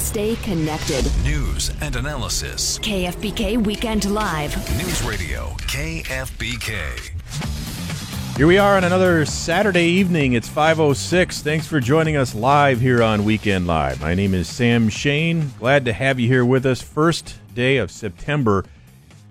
Stay connected. News and analysis. KFBK Weekend Live. News Radio KFBK. Here we are on another Saturday evening. It's 5:06. Thanks for joining us live here on Weekend Live. My name is Sam Shane. Glad to have you here with us. First day of September,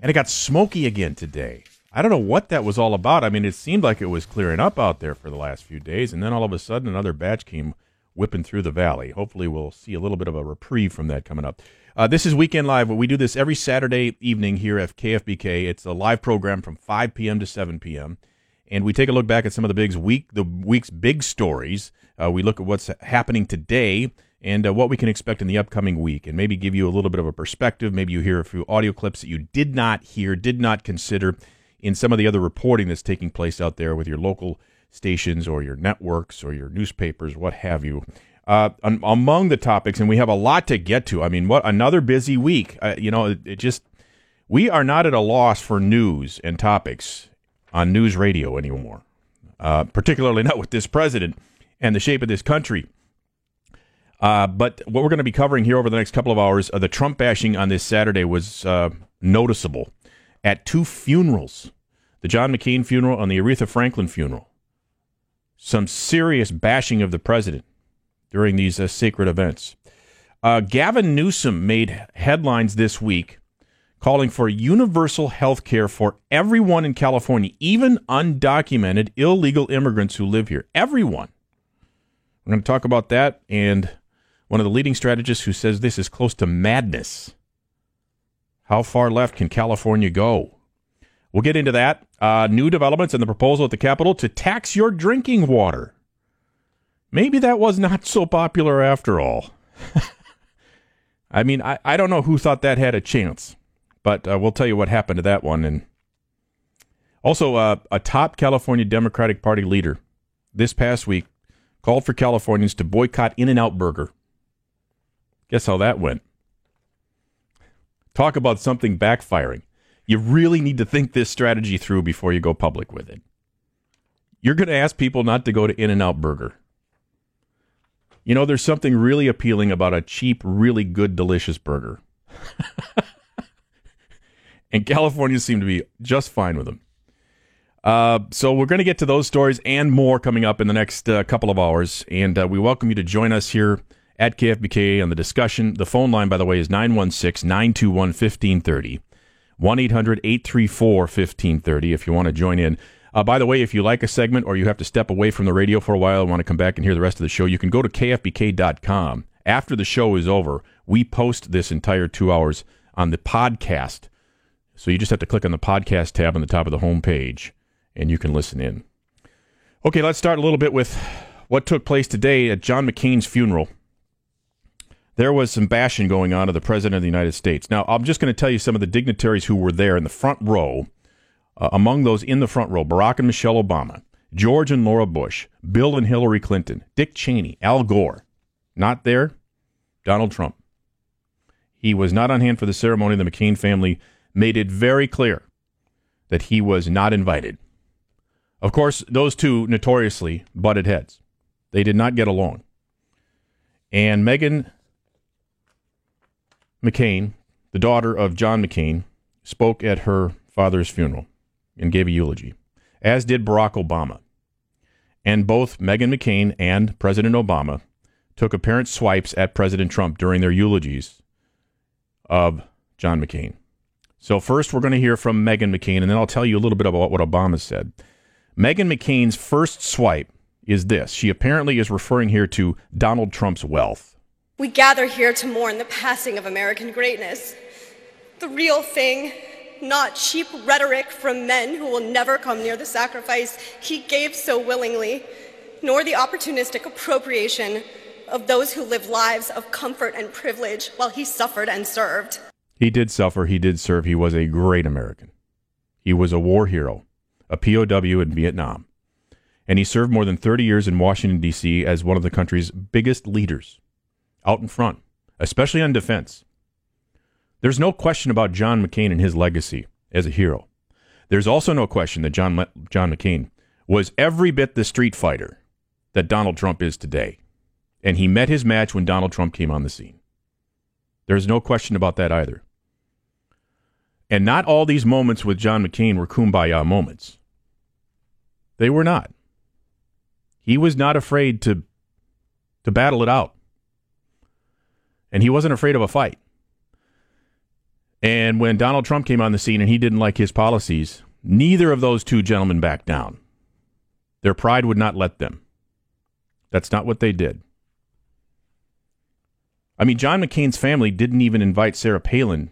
and it got smoky again today. I don't know what that was all about. I mean, it seemed like it was clearing up out there for the last few days, and then all of a sudden another batch came whipping through the valley. Hopefully, we'll see a little bit of a reprieve from that coming up. Uh, this is Weekend Live. We do this every Saturday evening here at KFBK. It's a live program from 5 p.m. to 7 p.m and we take a look back at some of the big week the week's big stories. Uh, we look at what's happening today and uh, what we can expect in the upcoming week, and maybe give you a little bit of a perspective. Maybe you hear a few audio clips that you did not hear, did not consider in some of the other reporting that's taking place out there with your local stations or your networks or your newspapers, what have you. Uh, among the topics, and we have a lot to get to. I mean, what another busy week. Uh, you know, it, it just we are not at a loss for news and topics on news radio anymore, uh, particularly not with this president and the shape of this country. Uh, but what we're going to be covering here over the next couple of hours, uh, the Trump bashing on this Saturday was uh, noticeable at two funerals the John McCain funeral and the Aretha Franklin funeral. Some serious bashing of the president during these uh, sacred events. Uh, Gavin Newsom made headlines this week calling for universal health care for everyone in California, even undocumented illegal immigrants who live here. Everyone. We're going to talk about that and one of the leading strategists who says this is close to madness. How far left can California go? We'll get into that. Uh, new developments in the proposal at the Capitol to tax your drinking water. Maybe that was not so popular after all. I mean, I, I don't know who thought that had a chance. But uh, we'll tell you what happened to that one. And also, uh, a top California Democratic Party leader this past week called for Californians to boycott In N Out Burger. Guess how that went? Talk about something backfiring. You really need to think this strategy through before you go public with it. You're going to ask people not to go to In N Out Burger. You know, there's something really appealing about a cheap, really good, delicious burger. and California seem to be just fine with them. Uh, so we're going to get to those stories and more coming up in the next uh, couple of hours, and uh, we welcome you to join us here at KFBK on the discussion. The phone line, by the way, is 916 921 1530. 1 800 834 1530 if you want to join in. Uh, by the way, if you like a segment or you have to step away from the radio for a while and want to come back and hear the rest of the show, you can go to kfbk.com. After the show is over, we post this entire two hours on the podcast so you just have to click on the podcast tab on the top of the homepage and you can listen in. Okay, let's start a little bit with what took place today at John McCain's funeral. There was some bashing going on of the President of the United States. Now, I'm just going to tell you some of the dignitaries who were there in the front row. Uh, among those in the front row, Barack and Michelle Obama, George and Laura Bush, Bill and Hillary Clinton, Dick Cheney, Al Gore. Not there, Donald Trump. He was not on hand for the ceremony. The McCain family made it very clear that he was not invited. Of course, those two notoriously butted heads. They did not get along. And Meghan McCain, the daughter of John McCain, spoke at her father's funeral and gave a eulogy, as did Barack Obama. And both Meghan McCain and President Obama took apparent swipes at President Trump during their eulogies of John McCain. So, first, we're going to hear from Meghan McCain, and then I'll tell you a little bit about what Obama said. Meghan McCain's first swipe is this. She apparently is referring here to Donald Trump's wealth. We gather here to mourn the passing of American greatness. The real thing, not cheap rhetoric from men who will never come near the sacrifice he gave so willingly, nor the opportunistic appropriation of those who live lives of comfort and privilege while he suffered and served. He did suffer, he did serve, he was a great American. He was a war hero, a POW in Vietnam. And he served more than 30 years in Washington, D.C. as one of the country's biggest leaders out in front, especially on defense. There's no question about John McCain and his legacy as a hero. There's also no question that John, John McCain was every bit the street fighter that Donald Trump is today. And he met his match when Donald Trump came on the scene. There's no question about that either. And not all these moments with John McCain were kumbaya moments. They were not. He was not afraid to to battle it out. And he wasn't afraid of a fight. And when Donald Trump came on the scene and he didn't like his policies, neither of those two gentlemen backed down. Their pride would not let them. That's not what they did. I mean, John McCain's family didn't even invite Sarah Palin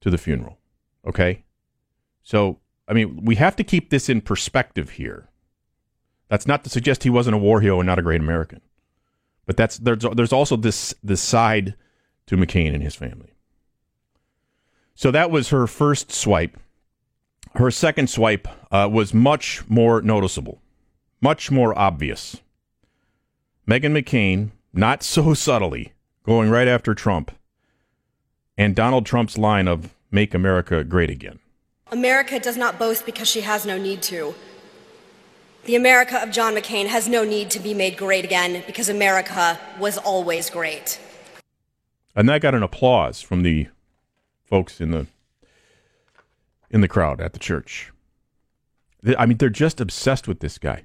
to the funeral. Okay? So, I mean, we have to keep this in perspective here. That's not to suggest he wasn't a war hero and not a great American. But that's there's there's also this this side to McCain and his family. So that was her first swipe. Her second swipe uh, was much more noticeable, much more obvious. Meghan McCain, not so subtly, going right after Trump, and Donald Trump's line of "Make America Great Again." America does not boast because she has no need to. The America of John McCain has no need to be made great again because America was always great. And that got an applause from the folks in the in the crowd at the church. I mean, they're just obsessed with this guy.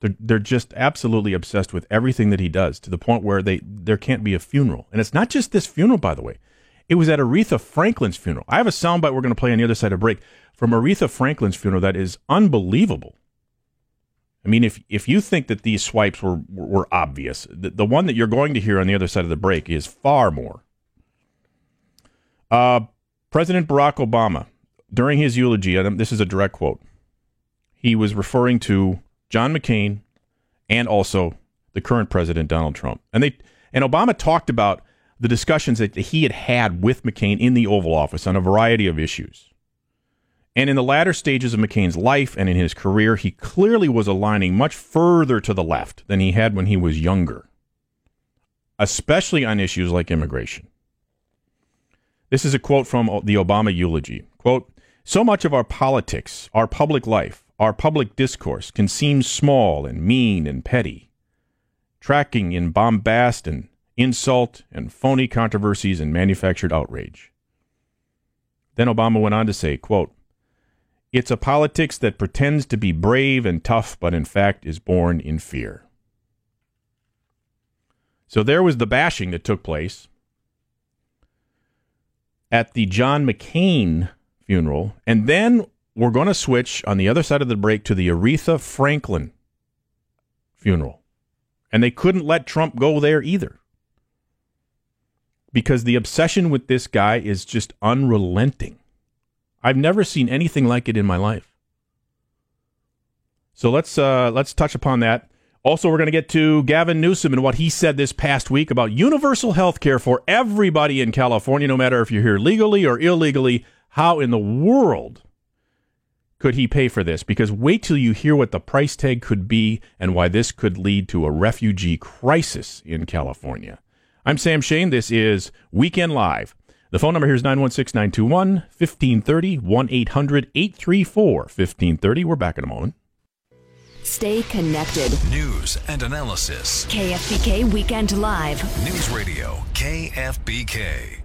They're they're just absolutely obsessed with everything that he does to the point where they there can't be a funeral. And it's not just this funeral, by the way. It was at Aretha Franklin's funeral. I have a soundbite we're going to play on the other side of break from Aretha Franklin's funeral that is unbelievable. I mean, if if you think that these swipes were were obvious, the, the one that you're going to hear on the other side of the break is far more. Uh, President Barack Obama, during his eulogy, this is a direct quote, he was referring to John McCain and also the current president Donald Trump, and they and Obama talked about the discussions that he had had with McCain in the Oval Office on a variety of issues. And in the latter stages of McCain's life and in his career, he clearly was aligning much further to the left than he had when he was younger, especially on issues like immigration. This is a quote from the Obama eulogy. Quote, so much of our politics, our public life, our public discourse can seem small and mean and petty, tracking in bombast and insult and phony controversies and manufactured outrage. Then Obama went on to say, quote, it's a politics that pretends to be brave and tough, but in fact is born in fear. So there was the bashing that took place at the John McCain funeral. And then we're going to switch on the other side of the break to the Aretha Franklin funeral. And they couldn't let Trump go there either. Because the obsession with this guy is just unrelenting. I've never seen anything like it in my life. So let's uh, let's touch upon that. Also, we're going to get to Gavin Newsom and what he said this past week about universal health care for everybody in California, no matter if you're here legally or illegally. How in the world could he pay for this? Because wait till you hear what the price tag could be and why this could lead to a refugee crisis in California. I'm Sam Shane. This is Weekend Live. The phone number here is 916 921 1530 1 800 834 1530. We're back in a moment. Stay connected. News and analysis. KFBK Weekend Live. News Radio KFBK.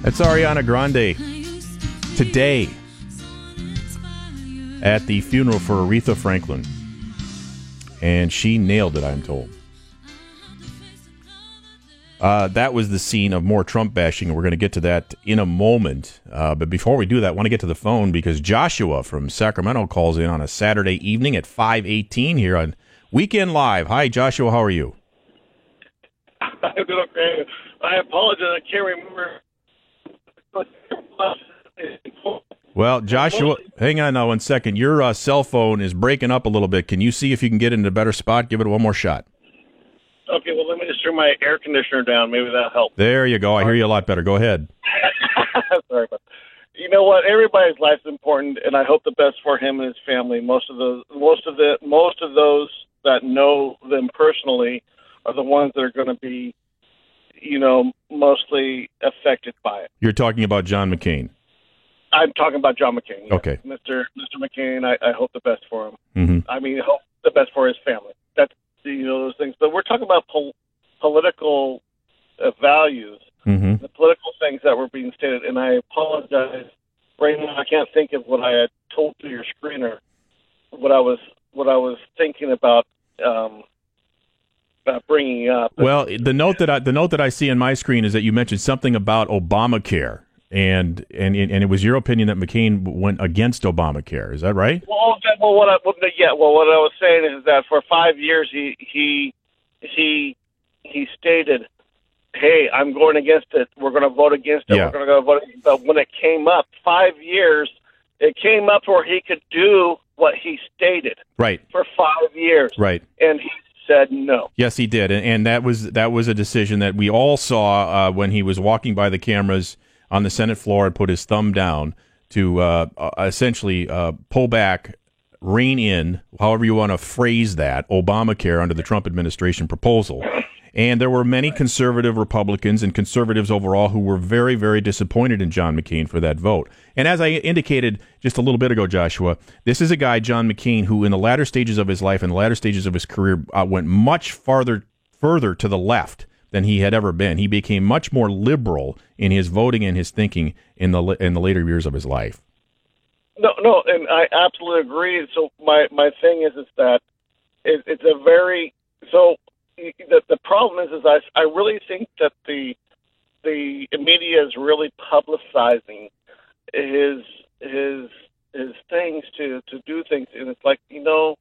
That's Ariana Grande. Today, at the funeral for Aretha Franklin. And she nailed it, I'm told. Uh, that was the scene of more Trump bashing. We're going to get to that in a moment. Uh, but before we do that, I want to get to the phone because Joshua from Sacramento calls in on a Saturday evening at 518 here on Weekend Live. Hi, Joshua. How are you? I'm doing okay. I apologize. I can't remember. Well, Joshua, hang on now one second. Your uh, cell phone is breaking up a little bit. Can you see if you can get into a better spot? Give it one more shot. Okay, well, let me just turn my air conditioner down. Maybe that'll help. There you go. I hear you a lot better. Go ahead. Sorry about You know what? Everybody's life's important, and I hope the best for him and his family. Most of the most of the most of those that know them personally are the ones that are going to be, you know, mostly affected by it. You're talking about John McCain. I'm talking about John McCain. yes. Okay. Mr. Mr. McCain. I, I hope the best for him. hmm I mean, hope the best for his family. That's you know those things. But we're talking about pol- political uh, values, hmm the political things that were being stated. And I apologize. Right now, I can't think of what I had told to your screener. What I was what I was thinking about um, about bringing up. Well, the note that I, the note that I see on my screen is that you mentioned something about Obamacare, and and and it was your opinion that McCain went against Obamacare. Is that right? Well, well, what I, yeah, well, what I was saying is that for five years he he he he stated, "Hey, I'm going against it. We're going to vote against it. Yeah. We're going to go vote." But when it came up, five years, it came up where he could do what he stated Right. for five years, Right. and he said no. Yes, he did, and, and that was that was a decision that we all saw uh, when he was walking by the cameras on the Senate floor and put his thumb down to uh, uh, essentially uh, pull back, rein in, however you want to phrase that, Obamacare under the Trump administration proposal. And there were many conservative Republicans and conservatives overall who were very, very disappointed in John McCain for that vote. And as I indicated just a little bit ago, Joshua, this is a guy, John McCain, who in the latter stages of his life and the latter stages of his career uh, went much farther, further to the left than he had ever been. He became much more liberal in his voting and his thinking in the in the later years of his life. No, no, and I absolutely agree. So my my thing is is that it, it's a very so the the problem is is I I really think that the the media is really publicizing his his his things to to do things, and it's like you know.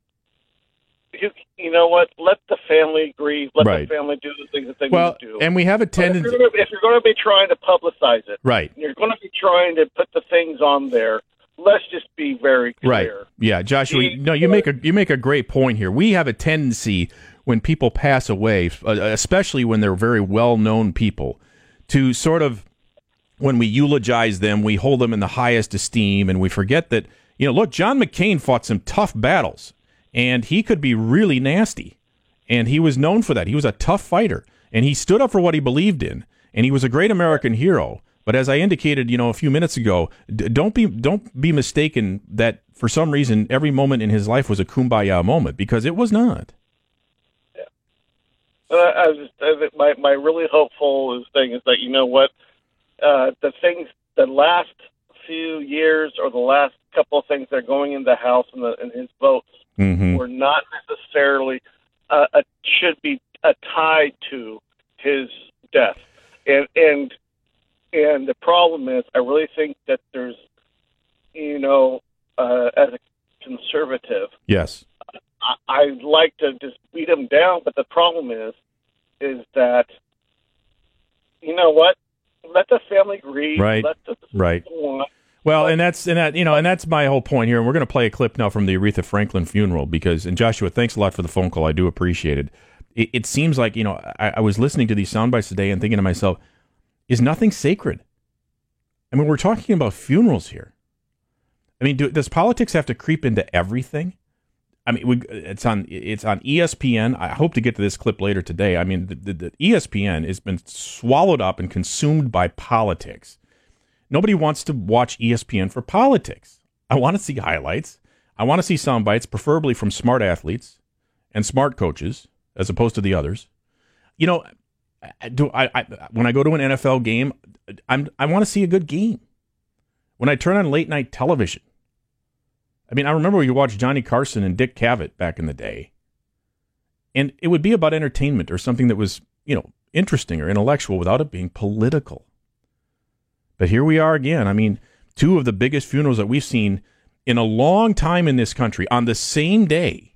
You, you know what? Let the family grieve. Let Right. the family do the things that they Well, to do. and we have a But if you're tendency, gonna- if you're going to be trying to publicize it, right? you're going to be trying to put the things on there. Let's just be very clear. Right. Yeah, Joshua. He- No, you make a you make a great point here. We have a tendency when people pass away, uh, especially when they're very well known people, to sort of when we eulogize them, we hold them in the highest esteem, and we forget that you know, look, John McCain fought some tough battles, and he could be really nasty, and he was known for that. He was a tough fighter, and he stood up for what he believed in, and he was a great American hero. But as I indicated, you know, a few minutes ago, d- don't be don't be mistaken that for some reason every moment in his life was a kumbaya moment because it was not. Uh, I was my my really hopeful thing is that you know what uh, the things the last few years or the last couple of things that are going in the House and, the, and his votes hmm were not necessarily uh, uh, should be uh, tied to his death, and and and the problem is, I really think that there's, you know, uh, as a conservative, Yes. I, I'd like to just beat him down, but the problem is, is that, you know what? Let the family grieve. Right. Let the Right. want. Well, and that's and that you know, and that's my whole point here. And we're going to play a clip now from the Aretha Franklin funeral because, and Joshua, thanks a lot for the phone call. I do appreciate it. It, it seems like you know, I, I was listening to these sound bites today and thinking to myself, is nothing sacred? I mean, we're talking about funerals here. I mean, do, does politics have to creep into everything? I mean, we, it's on it's on ESPN. I hope to get to this clip later today. I mean, the, the, the ESPN has been swallowed up and consumed by politics. Nobody wants to watch ESPN for politics. I want to see highlights. I want to see sound bites, preferably from smart athletes and smart coaches, as opposed to the others. You know, do I, I when I go to an NFL game, I'm I want to see a good game. When I turn on late night television, I mean, I remember you watched Johnny Carson and Dick Cavett back in the day, and it would be about entertainment or something that was you know interesting or intellectual without it being political. But here we are again. I mean, two of the biggest funerals that we've seen in a long time in this country on the same day,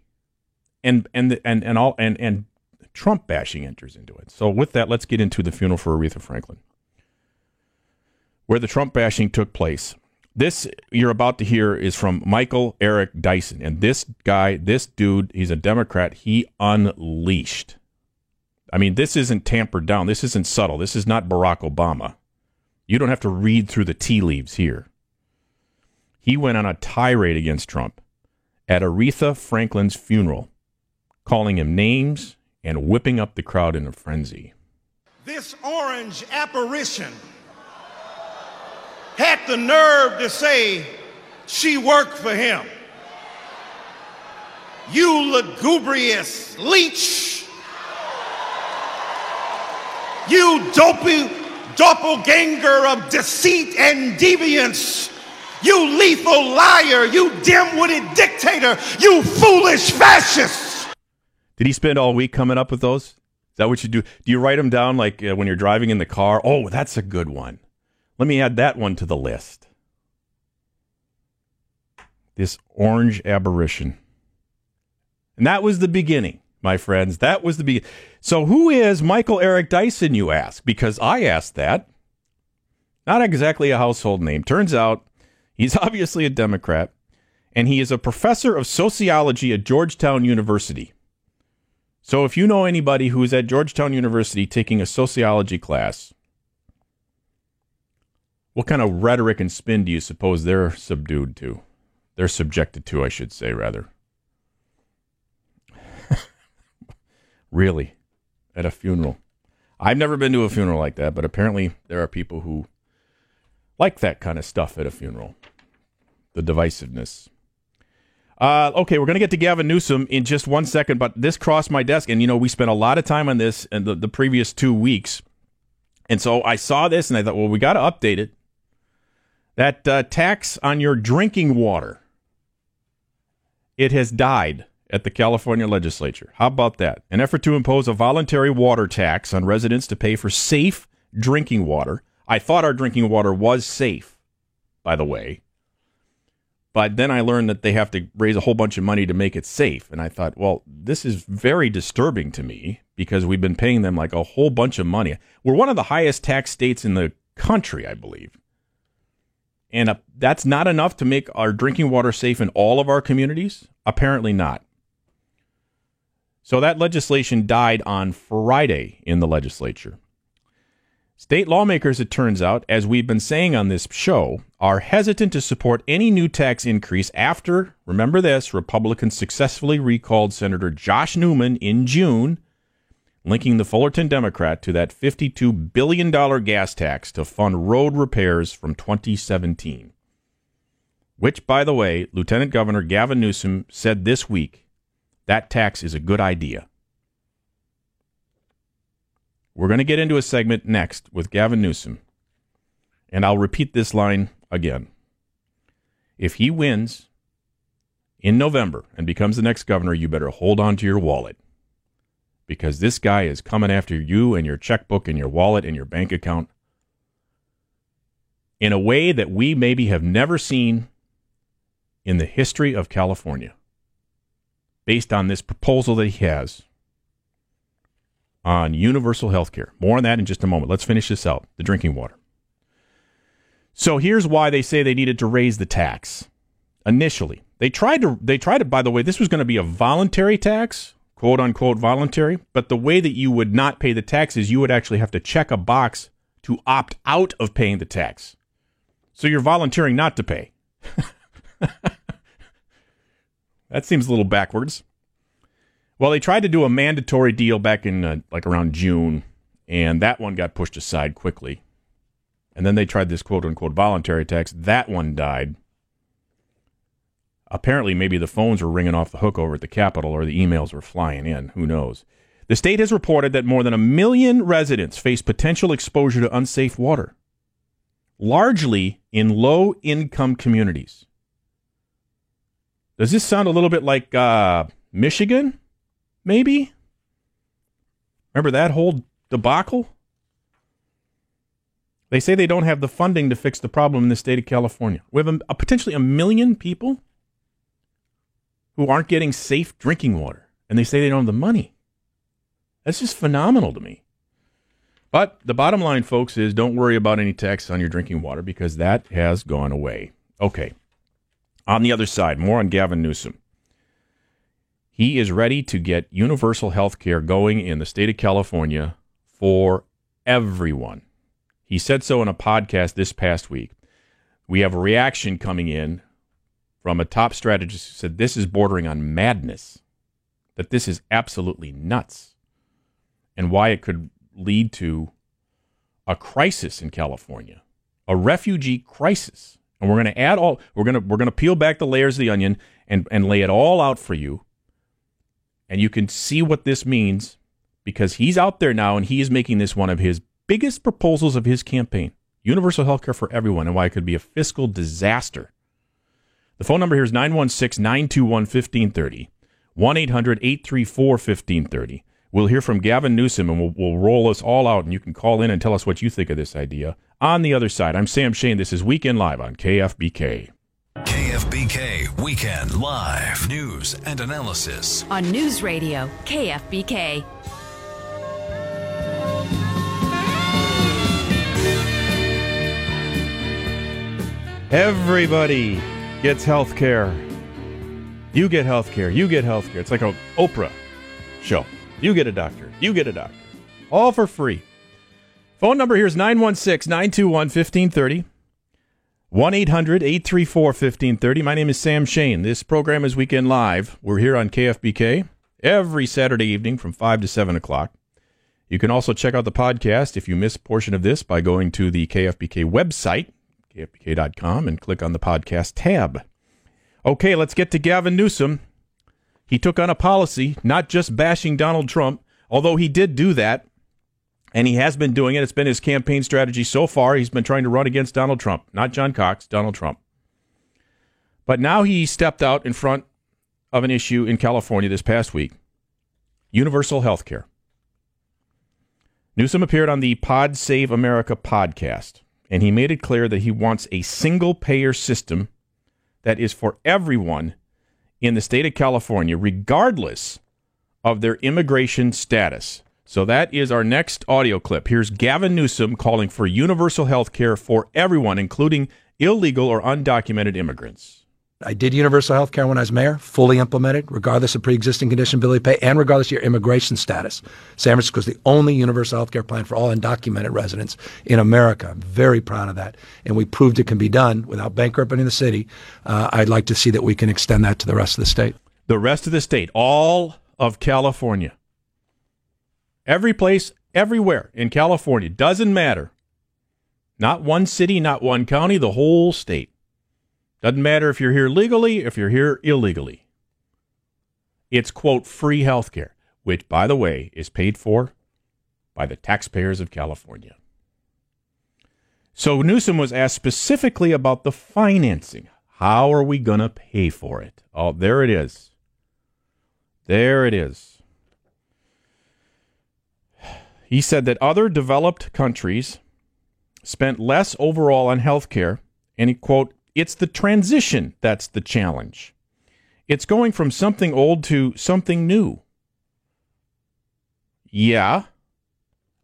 and and and and all and and Trump bashing enters into it. So with that, let's get into the funeral for Aretha Franklin, where the Trump bashing took place. This you're about to hear is from Michael Eric Dyson, and this guy, this dude, he's a Democrat. He unleashed. I mean, this isn't tampered down. This isn't subtle. This is not Barack Obama. You don't have to read through the tea leaves here. He went on a tirade against Trump at Aretha Franklin's funeral, calling him names and whipping up the crowd in a frenzy. This orange apparition had the nerve to say she worked for him. You lugubrious leech. You dopey doppelganger of deceit and deviance. You lethal liar. You dim witted dictator. You foolish fascist. Did he spend all week coming up with those? Is that what you do? Do you write them down like uh, when you're driving in the car? Oh, that's a good one. Let me add that one to the list. This orange aberration. And that was the beginning, my friends. That was the beginning. So, who is Michael Eric Dyson, you ask? Because I asked that. Not exactly a household name. Turns out he's obviously a Democrat, and he is a professor of sociology at Georgetown University. So, if you know anybody who is at Georgetown University taking a sociology class, what kind of rhetoric and spin do you suppose they're subdued to? They're subjected to, I should say, rather. Really? At a funeral? I've never been to a funeral like that, but apparently there are people who like that kind of stuff at a funeral. The divisiveness. Uh, okay, we're going to get to Gavin Newsom in just one second, but this crossed my desk, and you know we spent a lot of time on this in the, the previous two weeks, and so I saw this and I thought, well, we got to update it. That uh, tax on your drinking water, it has died at the California legislature. How about that? An effort to impose a voluntary water tax on residents to pay for safe drinking water. I thought our drinking water was safe, by the way. But then I learned that they have to raise a whole bunch of money to make it safe. And I thought, well, this is very disturbing to me because we've been paying them like a whole bunch of money. We're one of the highest tax states in the country, I believe. And uh, that's not enough to make our drinking water safe in all of our communities? Apparently not. So that legislation died on Friday in the legislature. State lawmakers, it turns out, as we've been saying on this show, are hesitant to support any new tax increase after, remember this, Republicans successfully recalled Senator Josh Newman in June, linking the Fullerton Democrat to that $52 billion gas tax to fund road repairs from 2017. Which, by the way, Lieutenant Governor Gavin Newsom said this week that tax is a good idea. We're going to get into a segment next with Gavin Newsom. And I'll repeat this line again. If he wins in November and becomes the next governor, you better hold on to your wallet. Because this guy is coming after you and your checkbook and your wallet and your bank account in a way that we maybe have never seen in the history of California based on this proposal that he has on universal health care. More on that in just a moment. Let's finish this out the drinking water. So here's why they say they needed to raise the tax. Initially, they tried to, they tried to, by the way, this was going to be a voluntary tax, quote unquote voluntary, but the way that you would not pay the tax is you would actually have to check a box to opt out of paying the tax. So you're volunteering not to pay. that seems a little backwards. Well, they tried to do a mandatory deal back in uh, like around June, and that one got pushed aside quickly. And then they tried this quote unquote voluntary tax. That one died. Apparently, maybe the phones were ringing off the hook over at the Capitol or the emails were flying in. Who knows? The state has reported that more than a million residents face potential exposure to unsafe water, largely in low income communities. Does this sound a little bit like uh, Michigan? maybe? Remember that whole debacle? They say they don't have the funding to fix the problem in the state of California. We have a, a, potentially a million people who aren't getting safe drinking water, and they say they don't have the money. That's just phenomenal to me. But the bottom line, folks, is don't worry about any tax on your drinking water because that has gone away. Okay. On the other side, more on Gavin Newsom. He is ready to get universal health care going in the state of California for everyone. He said so in a podcast this past week. We have a reaction coming in from a top strategist who said this is bordering on madness, that this is absolutely nuts, and why it could lead to a crisis in California, a refugee crisis. And we're going to add all we're going to we're going to peel back the layers of the onion and and lay it all out for you. And you can see what this means because he's out there now and he is making this one of his biggest proposals of his campaign. Universal health care for everyone and why it could be a fiscal disaster. The phone number here is 916 921 1530. 1 800 834 1530. We'll hear from Gavin Newsom and we'll, we'll roll us all out, and you can call in and tell us what you think of this idea. On the other side, I'm Sam Shane. This is Weekend Live on KFBK. KFBK Weekend Live. News and analysis. On News Radio KFBK. Everybody gets health care. You get health care. You get health care. It's like an Oprah show. You get a doctor. You get a doctor. All for free. Phone number here is 916 921 1530. 1 800 834 1530. My name is Sam Shane. This program is Weekend Live. We're here on KFBK every Saturday evening from 5 to 7 o'clock. You can also check out the podcast if you miss a portion of this by going to the KFBK website, kfbk.com, and click on the podcast tab. Okay, let's get to Gavin Newsom. He took on a policy not just bashing Donald Trump, although he did do that, and he has been doing it. It's been his campaign strategy so far. He's been trying to run against Donald Trump, not John Cox, Donald Trump. But now he stepped out in front of an issue in California this past week universal health care. Newsom appeared on the Pod Save America podcast, and he made it clear that he wants a single payer system that is for everyone in the state of California, regardless of their immigration status. So that is our next audio clip. Here's Gavin Newsom calling for universal health care for everyone, including illegal or undocumented immigrants. I did universal health care when I was mayor, fully implemented, regardless of pre-existing condition ability to pay, and regardless of your immigration status. San Francisco is the only universal health care plan for all undocumented residents in America. I'm very proud of that. And we proved it can be done without bankrupting the city. Uh, I'd like to see that we can extend that to the rest of the state. The rest of the state, all of California. Every place, everywhere in California, doesn't matter. Not one city, not one county, the whole state. Doesn't matter if you're here legally, if you're here illegally. It's, quote, free health care, which, by the way, is paid for by the taxpayers of California. So Newsom was asked specifically about the financing. How are we going to pay for it? Oh, there it is. There it is. He said that other developed countries spent less overall on health care, and he, quote, it's the transition that's the challenge. It's going from something old to something new. Yeah.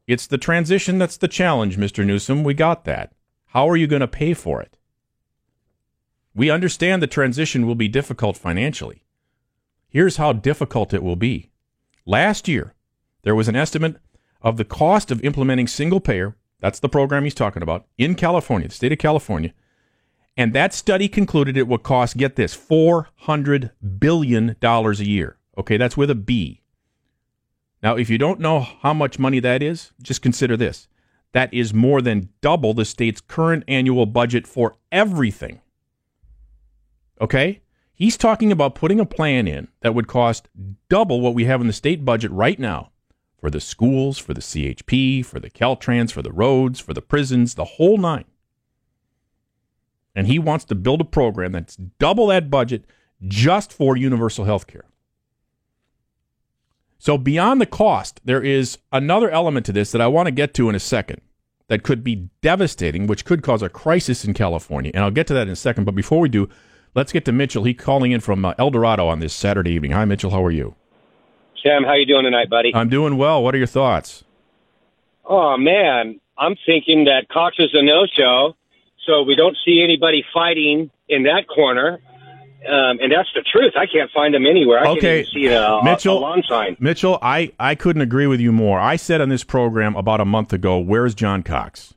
It's the transition that's the challenge, Mr. Newsom. We got that. How are you going to pay for it? We understand the transition will be difficult financially. Here's how difficult it will be. Last year, there was an estimate of the cost of implementing single payer, that's the program he's talking about, in California, the state of California, and that study concluded it would cost, get this, $400 billion a year. Okay, that's with a B. Now, if you don't know how much money that is, just consider this. That is more than double the state's current annual budget for everything. Okay? He's talking about putting a plan in that would cost double what we have in the state budget right now for the schools, for the CHP, for the Caltrans, for the roads, for the prisons, the whole nine and he wants to build a program that's double that budget just for universal health care. So, beyond the cost, there is another element to this that I want to get to in a second that could be devastating, which could cause a crisis in California. And I'll get to that in a second. But before we do, let's get to Mitchell. He's calling in from uh, El Dorado on this Saturday evening. Hi, Mitchell. How are you? Sam, how you doing tonight, buddy? I'm doing well. What are your thoughts? Oh man, I'm thinking that Cox is a no-show so we don't see anybody fighting in that corner. Um, and that's the truth. I can't find them anywhere. I okay, can't even see a, Mitchell, a lawn sign. Mitchell, I, I couldn't agree with you more. I said on this program about a month ago, "Where's John Cox?"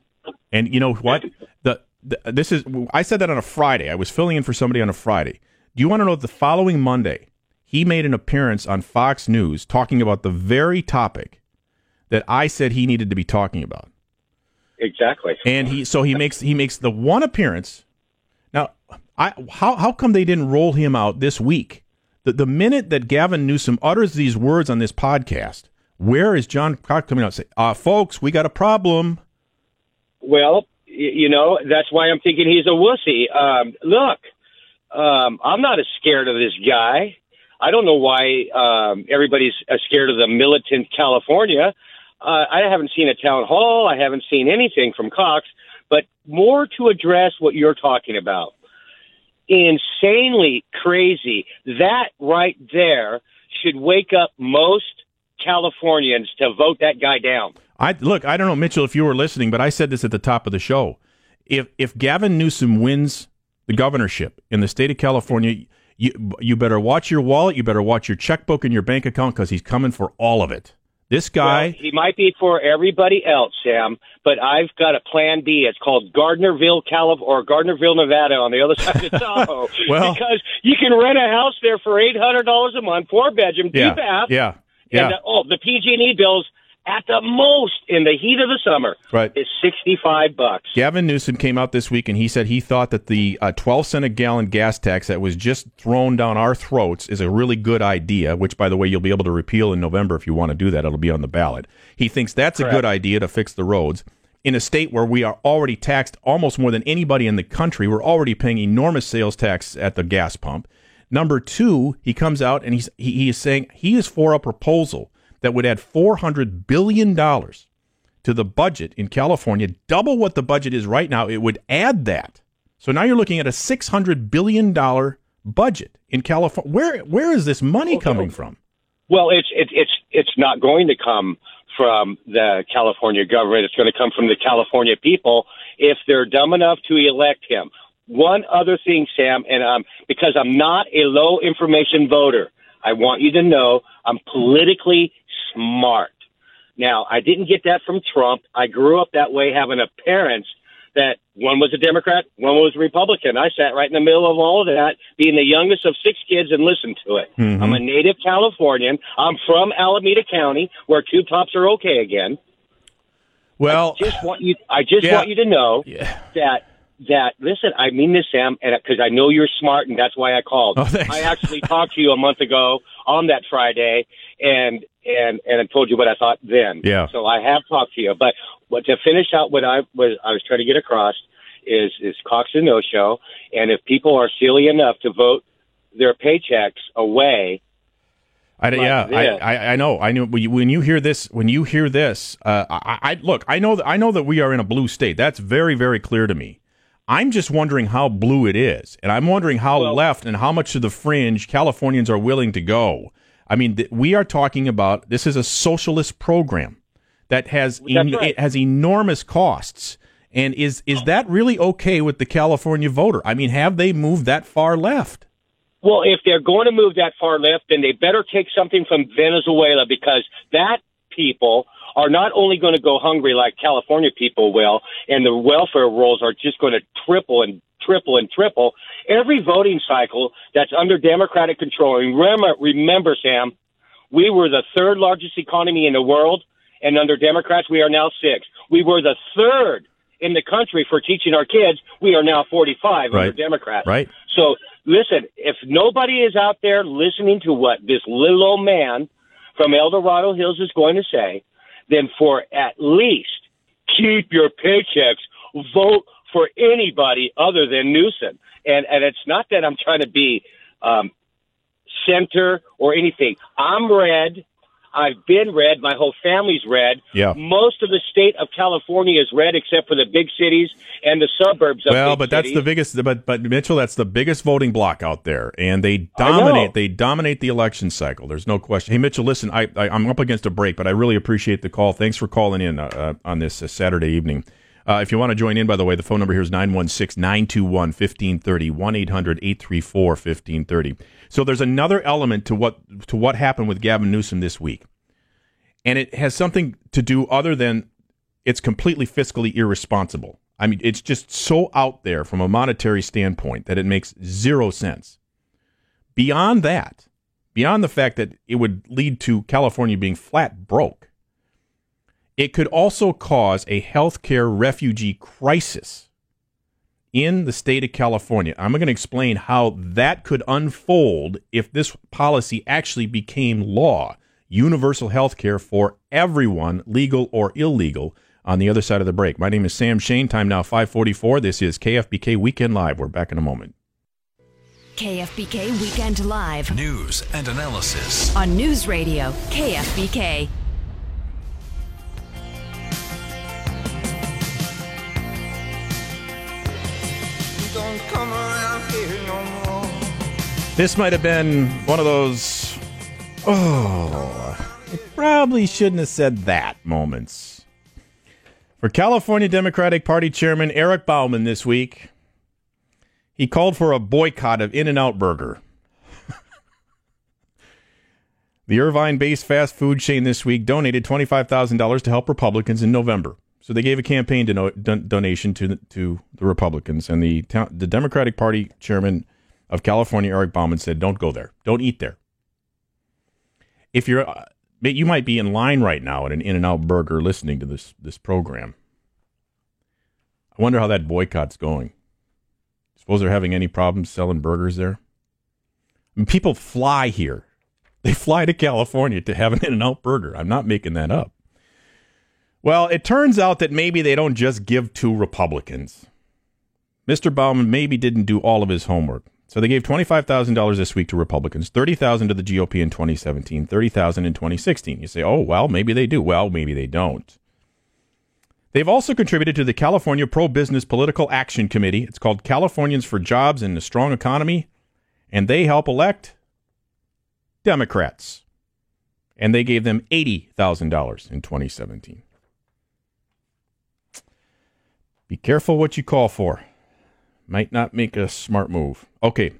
And you know what? The, the this is I said that on a Friday. I was filling in for somebody on a Friday. Do you want to know the following Monday he made an appearance on Fox News talking about the very topic that I said he needed to be talking about? exactly. And he so he makes he makes the one appearance. Now, I how how come they didn't roll him out this week? The the minute that Gavin Newsom utters these words on this podcast, where is John Cox coming out and say, uh, folks, we got a problem? Well, you know, that's why I'm thinking he's a wussy. Um, look, um, I'm not as scared of this guy. I don't know why um, everybody's scared of the militant California. Uh, I haven't seen a town hall. I haven't seen anything from Cox, but more to address what you're talking about. Insanely crazy. That right there should wake up most Californians to vote that guy down. I look, I don't know, Mitchell, if you were listening, but I said this at the top of the show. If if Gavin Newsom wins the governorship in the state of California, you you better watch your wallet, you better watch your checkbook and your bank account because he's coming for all of it. This guy, Well, he might be for everybody else, Sam, but I've got a plan B. It's called Gardnerville, Calif, or Gardnerville, Nevada, on the other side of Tahoe. Well- because you can rent a house there for eight hundred dollars a month, four bedroom, two yeah, bath, yeah, and yeah, the, oh, the PG&E bills at the most in the heat of the summer right. is sixty five bucks. Gavin Newsom came out this week and he said he thought that the uh, 12 cent a gallon gas tax that was just thrown down our throats is a really good idea, which, by the way, you'll be able to repeal in November if you want to do that. It'll be on the ballot. He thinks that's a good idea to fix the roads. In a state where we are already taxed almost more than anybody in the country, we're already paying enormous sales tax at the gas pump. Number two, he comes out and he's, he, he is saying he is for a proposal that would add $400 billion to the budget in California, double what the budget is right now, it would add that. So now you're looking at a six hundred billion dollar budget in California. Where where is this money coming from? Well, it's it, it's it's not going to come from the California government. It's going to come from the California people if they're dumb enough to elect him. One other thing, Sam, and um, because I'm not a low information voter, I want you to know I'm politically smart. Now, I didn't get that from Trump. I grew up that way, having a parents that one was a Democrat, one was a Republican. I sat right in the middle of all of that, being the youngest of six kids, and listened to it. Mm-hmm. I'm a native Californian. I'm from Alameda County, where tube tops are okay again. Well, I Just want you. I just Yeah. want you to know Yeah. that that listen. I mean this, Sam, and because I know you're smart, and that's why I called. Oh. I actually talked to you a month ago on that Friday, and and and I told you what I thought then. Yeah. So I have talked to you, but what to finish out what I was I was trying to get across is is Cox and No Show, and if people are silly enough to vote their paychecks away, I, yeah, I, this. I, I know. I knew when you, when you hear this, when you hear this, uh, I, I look. I know. That, I know that we are in a blue state. That's very, very clear to me. I'm just wondering how blue it is, and I'm wondering how Well- left and how much to the fringe Californians are willing to go. I mean, th- we are talking about this is a socialist program that has That's right. it has enormous costs. And is is that really okay with the California voter? I mean, have they moved that far left? Well, if they're going to move that far left, then they better take something from Venezuela because that people are not only going to go hungry like California people will, and the welfare rolls are just going to triple and triple and triple. Every voting cycle that's under Democratic control, and remember, remember, Sam, we were the third largest economy in the world, and under Democrats, we are now sixth. We were the third in the country for teaching our kids. We are now 45 under Right. Democrats. Right. So listen, if nobody is out there listening to what this little old man from El Dorado Hills is going to say, then for at least keep your paychecks, vote for anybody other than Newsom. And and it's not that I'm trying to be um, center or anything. I'm red. I've been red. My whole family's red. Yeah. Most of the state of California is red, except for the big cities and the suburbs. Of Well, but that's cities. the biggest. But but Mitchell, that's the biggest voting block out there, and they dominate. They dominate the election cycle. There's no question. Hey, Mitchell, listen, I, I I'm up against a break, but I really appreciate the call. Thanks for calling in uh, uh, on this uh, Saturday evening. Uh, if you want to join in, by the way, the phone number here is 916 921 1530, 1 800 834 1530. So there's another element to what to what happened with Gavin Newsom this week. And it has something to do other than it's completely fiscally irresponsible. I mean, it's just so out there from a monetary standpoint that it makes zero sense. Beyond that, beyond the fact that it would lead to California being flat broke, It could also cause a healthcare refugee crisis in the state of California. I'm going to explain how that could unfold if this policy actually became law. Universal health care for everyone, legal or illegal, on the other side of the break. My name is Sam Shane. Time now 544. This is KFBK Weekend Live. We're back in a moment. KFBK Weekend Live News and analysis. on News Radio KFBK. This might have been one of those, oh, I probably shouldn't have said that moments. For California Democratic Party Chairman Eric Bauman this week, he called for a boycott of In N Out Burger. the Irvine based fast food chain this week donated $25,000 to help Republicans in November. So they gave a campaign dono- don- donation to, to the Republicans, and the, town the Democratic Party chairman of California, Eric Bauman, said, Don't go there. Don't eat there. If you're, uh, you might be in line right now at an In N Out Burger listening to this, this program. I wonder how that boycott's going. Suppose they're having any problems selling burgers there? I mean, people fly here. They fly to California to have an In N Out burger. I'm not making that up. Well, it turns out that maybe they don't just give to Republicans. Mr. Bauman maybe didn't do all of his homework. So they gave $25,000 this week to Republicans, 30,000 to the GOP in 2017, 30,000 in 2016. You say, "Oh, well, maybe they do." Well, maybe they don't. They've also contributed to the California Pro Business Political Action Committee. It's called Californians for Jobs and a Strong Economy, and they help elect Democrats. And they gave them $80,000 in 2017. Be careful what you call for. Might not make a smart move. Okay.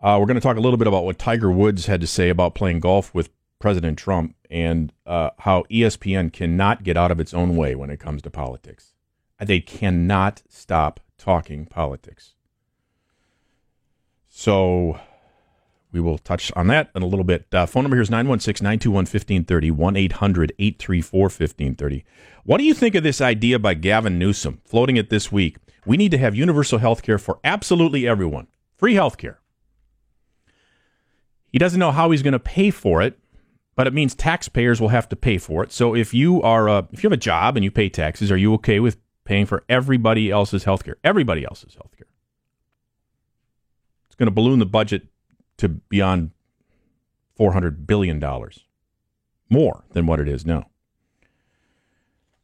Uh, we're going to talk a little bit about what Tiger Woods had to say about playing golf with President Trump and uh, how ESPN cannot get out of its own way when it comes to politics. They cannot stop talking politics. So we will touch on that in a little bit. Uh, phone number here is 916 921 1530, 1 800 834 1530. What do you think of this idea by Gavin Newsom floating it this week? We need to have universal health care for absolutely everyone, free health care. He doesn't know how he's going to pay for it, but it means taxpayers will have to pay for it. So if you are a, if you have a job and you pay taxes, are you okay with paying for everybody else's health care? Everybody else's health care. It's going to balloon the budget to beyond $400 billion, more than what it is now.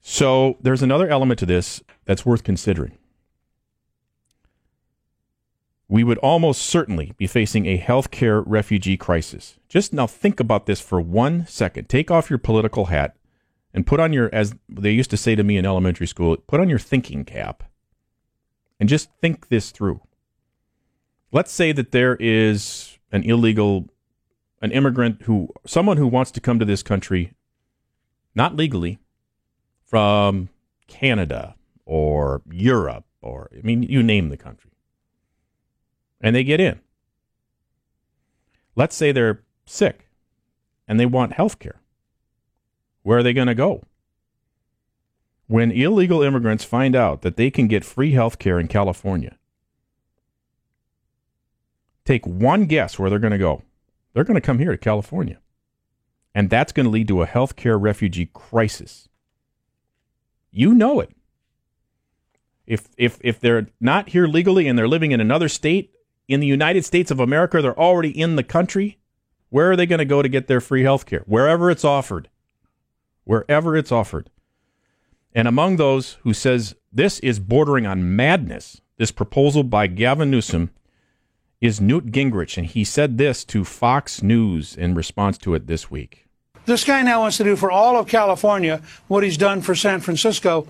So there's another element to this that's worth considering. We would almost certainly be facing a healthcare refugee crisis. Just now think about this for one second. Take off your political hat and put on your, as they used to say to me in elementary school, put on your thinking cap and just think this through. Let's say that there is an illegal, an immigrant who, someone who wants to come to this country, not legally, from Canada or Europe or, I mean, you name the country. And they get in. Let's say they're sick and they want health care. Where are they going to go? When illegal immigrants find out that they can get free health care in California, take one guess where they're going to go. They're going to come here to California. And that's going to lead to a healthcare refugee crisis. You know it. If if if they're not here legally and they're living in another state in the United States of America, they're already in the country, where are they going to go to get their free health care? Wherever it's offered. Wherever it's offered. And among those who says this is bordering on madness, this proposal by Gavin Newsom is Newt Gingrich, and he said this to Fox News in response to it this week. This guy now wants to do for all of California what he's done for San Francisco,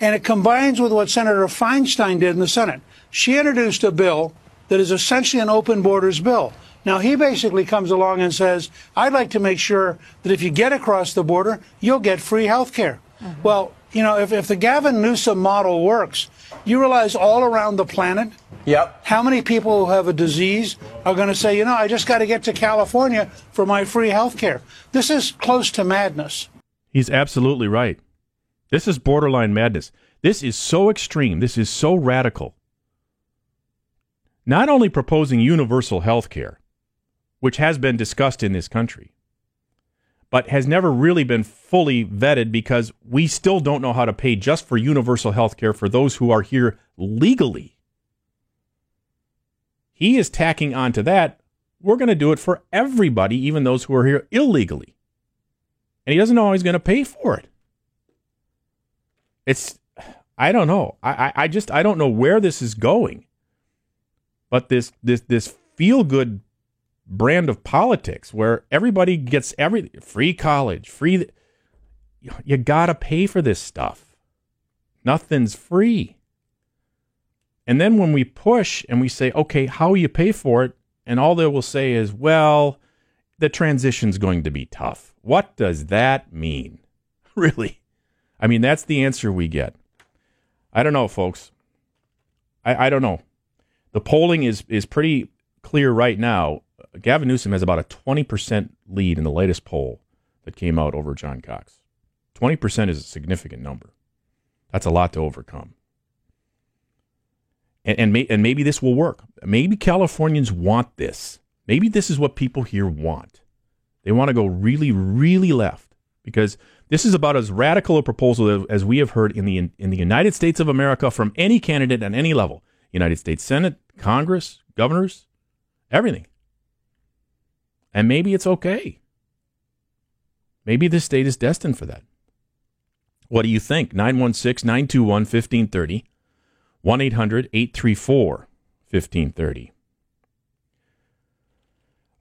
and it combines with what Senator Feinstein did in the Senate. She introduced a bill that is essentially an open borders bill. Now, he basically comes along and says, I'd like to make sure that if you get across the border, you'll get free health care. Mm-hmm. Well, you know, if, if the Gavin Newsom model works, you realize all around the planet, yep. how many people who have a disease are going to say, you know, I just got to get to California for my free health care. This is close to madness. He's absolutely right. This is borderline madness. This is so extreme. This is so radical. Not only proposing universal health care, which has been discussed in this country, but has never really been fully vetted because we still don't know how to pay just for universal health care for those who are here legally. He is tacking onto that, we're going to do it for everybody, even those who are here illegally. And he doesn't know how he's going to pay for it. It's, I don't know. I, I just, I don't know where this is going. But this, this, this feel good brand of politics where everybody gets every free college, free. You got to pay for this stuff. Nothing's free. And then when we push and we say, okay, how you pay for it? And all they will say is, well, the transition's going to be tough. What does that mean? Really? I mean, that's the answer we get. I don't know, folks. I, I don't know. The polling is, is pretty clear right now. Gavin Newsom has about a 20% lead in the latest poll that came out over John Cox. 20% is a significant number. That's a lot to overcome. And, and, may, and maybe this will work. Maybe Californians want this. Maybe this is what people here want. They want to go really, really left because this is about as radical a proposal as we have heard in the in the United States of America from any candidate at any level. United States Senate, Congress, governors, everything. And maybe it's okay. Maybe this state is destined for that. What do you think? 916 921 1530, 1 800 834 1530.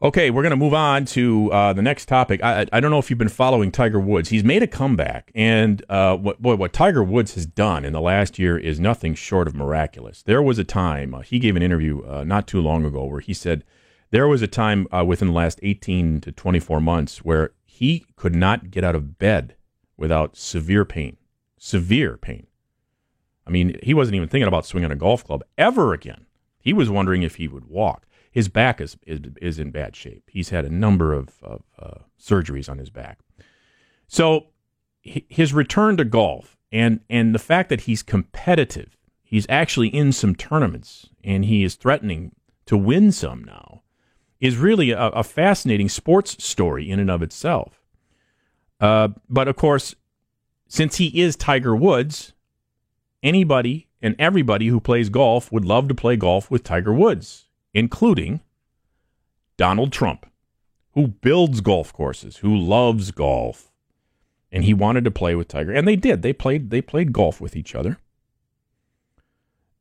Okay, we're going to move on to uh, the next topic. I, I don't know if you've been following Tiger Woods. He's made a comeback, and uh, what boy, what Tiger Woods has done in the last year is nothing short of miraculous. There was a time uh, he gave an interview uh, not too long ago where he said there was a time uh, within the last 18 to 24 months where he could not get out of bed without severe pain. Severe pain. I mean, he wasn't even thinking about swinging a golf club ever again. He was wondering if he would walk. His back is is, is in bad shape. He's had a number of, of uh, surgeries on his back. So his return to golf and and the fact that he's competitive, he's actually in some tournaments and he is threatening to win some now is really a, a fascinating sports story in and of itself. Uh, but of course, since he is Tiger Woods, anybody and everybody who plays golf would love to play golf with Tiger Woods, including Donald Trump, who builds golf courses, who loves golf, and he wanted to play with Tiger, and they did. They played. They played golf with each other.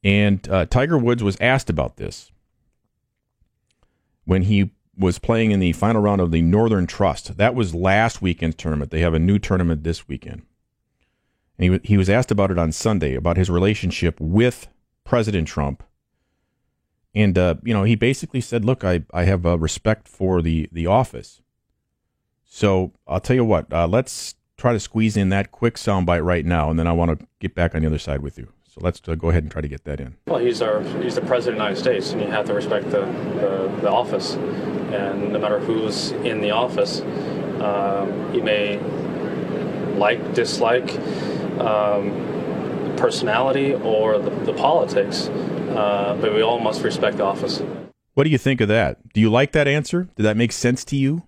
And uh, Tiger Woods was asked about this when he was playing in the final round of the Northern Trust. That was last weekend's tournament. They have a new tournament this weekend. And he, he was asked about it on Sunday, about his relationship with President Trump. And, uh, you know, he basically said, look, I, I have a respect for the, the office. So I'll tell you what, uh, let's try to squeeze in that quick soundbite right now, and then I want to get back on the other side with you. So let's uh, go ahead and try to get that in. Well, he's our he's the president of the United States, and you have to respect the, the, the office. And no matter who's in the office, um, you may like, dislike um, personality or the, the politics, uh, but we all must respect the office. What do you think of that? Do you like that answer? Did that make sense to you?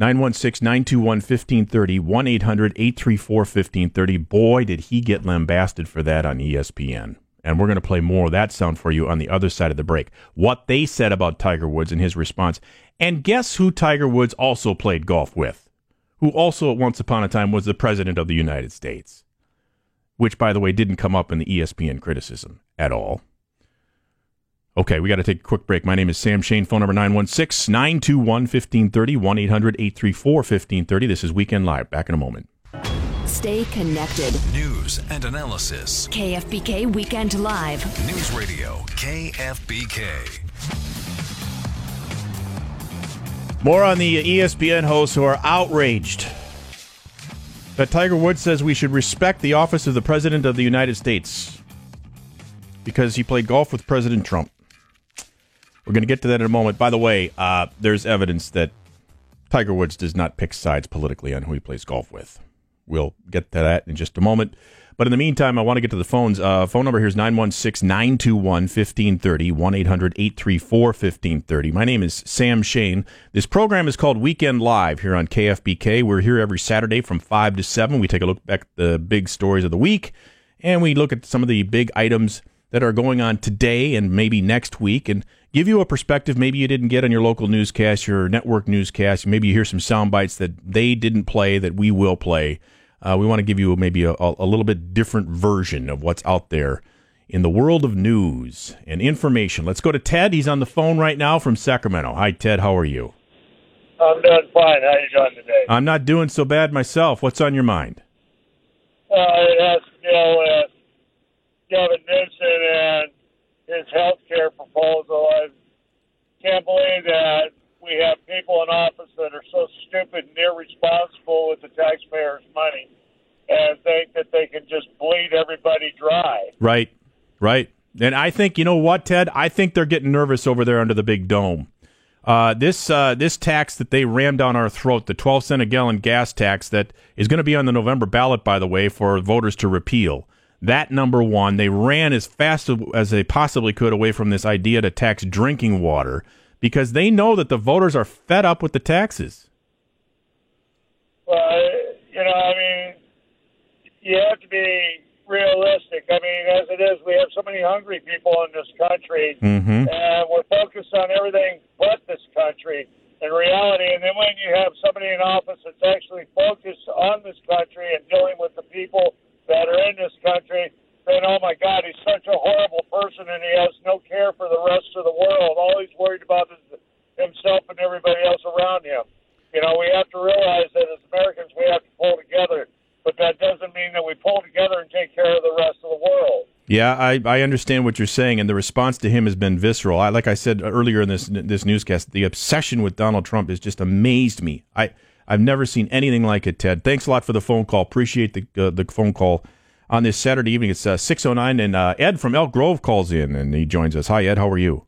916 921 1530, 1 800 834 1530. Boy, did he get lambasted for that on ESPN. And we're going to play more of that sound for you on the other side of the break. What they said about Tiger Woods and his response. And guess who Tiger Woods also played golf with? Who also, once upon a time, was the President of the United States. Which, by the way, didn't come up in the ESPN criticism at all. Okay, we got to take a quick break. My name is Sam Shane. Phone number 916 921 1530 1 800 834 1530. This is Weekend Live. Back in a moment. Stay connected. News and analysis. KFBK Weekend Live. News Radio KFBK. More on the ESPN hosts who are outraged that Tiger Woods says we should respect the office of the President of the United States because he played golf with President Trump. We're going to get to that in a moment. By the way, uh, there's evidence that Tiger Woods does not pick sides politically on who he plays golf with. We'll get to that in just a moment. But in the meantime, I want to get to the phones. Uh, phone number here is 916 921 1530, 1 800 834 1530. My name is Sam Shane. This program is called Weekend Live here on KFBK. We're here every Saturday from 5 to 7. We take a look back at the big stories of the week and we look at some of the big items that are going on today and maybe next week and give you a perspective maybe you didn't get on your local newscast, your network newscast. Maybe you hear some sound bites that they didn't play that we will play. Uh, we want to give you maybe a, a little bit different version of what's out there in the world of news and information. Let's go to Ted. He's on the phone right now from Sacramento. Hi, Ted. How are you? I'm doing fine. How are you doing today? I'm not doing so bad myself. What's on your mind? Uh, it has to with Gavin Newsom and his health care proposal. I can't believe that we have people in office that are so stupid and irresponsible with the taxpayers' money and think that they can just bleed everybody dry. Right, right. And I think you know what, Ted. I think they're getting nervous over there under the big dome. Uh, this uh, this tax that they rammed down our throat, the 12 cent a gallon gas tax that is going to be on the November ballot, by the way, for voters to repeal. That number one, they ran as fast as they possibly could away from this idea to tax drinking water because they know that the voters are fed up with the taxes. Well, you know, I mean, you have to be realistic. I mean, as it is, we have so many hungry people in this country, mm-hmm. and we're focused on everything but this country in reality. And then when you have somebody in office that's actually focused on this country and dealing with the people that are in this country, then oh my God, he's such a horrible person, and he has no care for the rest of the world. All he's worried about is himself and everybody else around him. You know, we have to realize that as Americans, we have to pull together, but that doesn't mean that we pull together and take care of the rest of the world. Yeah, I, I understand what you're saying, and the response to him has been visceral. I, like I said earlier in this this newscast, the obsession with Donald Trump has just amazed me. I I've never seen anything like it. Ted, thanks a lot for the phone call. Appreciate the uh, the phone call on this Saturday evening. It's uh, 6.09, and uh, Ed from Elk Grove calls in, and he joins us. Hi, Ed. How are you?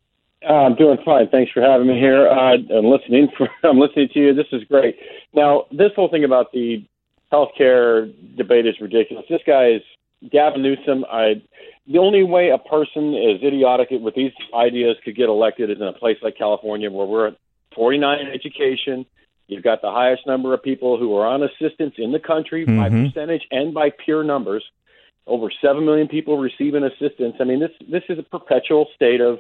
Uh, I'm doing fine. Thanks for having me here. Uh, I'm listening. For, I'm listening to you. This is great. Now, this whole thing about the healthcare debate is ridiculous. This guy is Gavin Newsom. I the only way a person as idiotic with these ideas could get elected is in a place like California, where we're at 49 in education. You've got the highest number of people who are on assistance in the country mm-hmm. by percentage and by pure numbers over seven million people receiving assistance. I mean, this this is a perpetual state of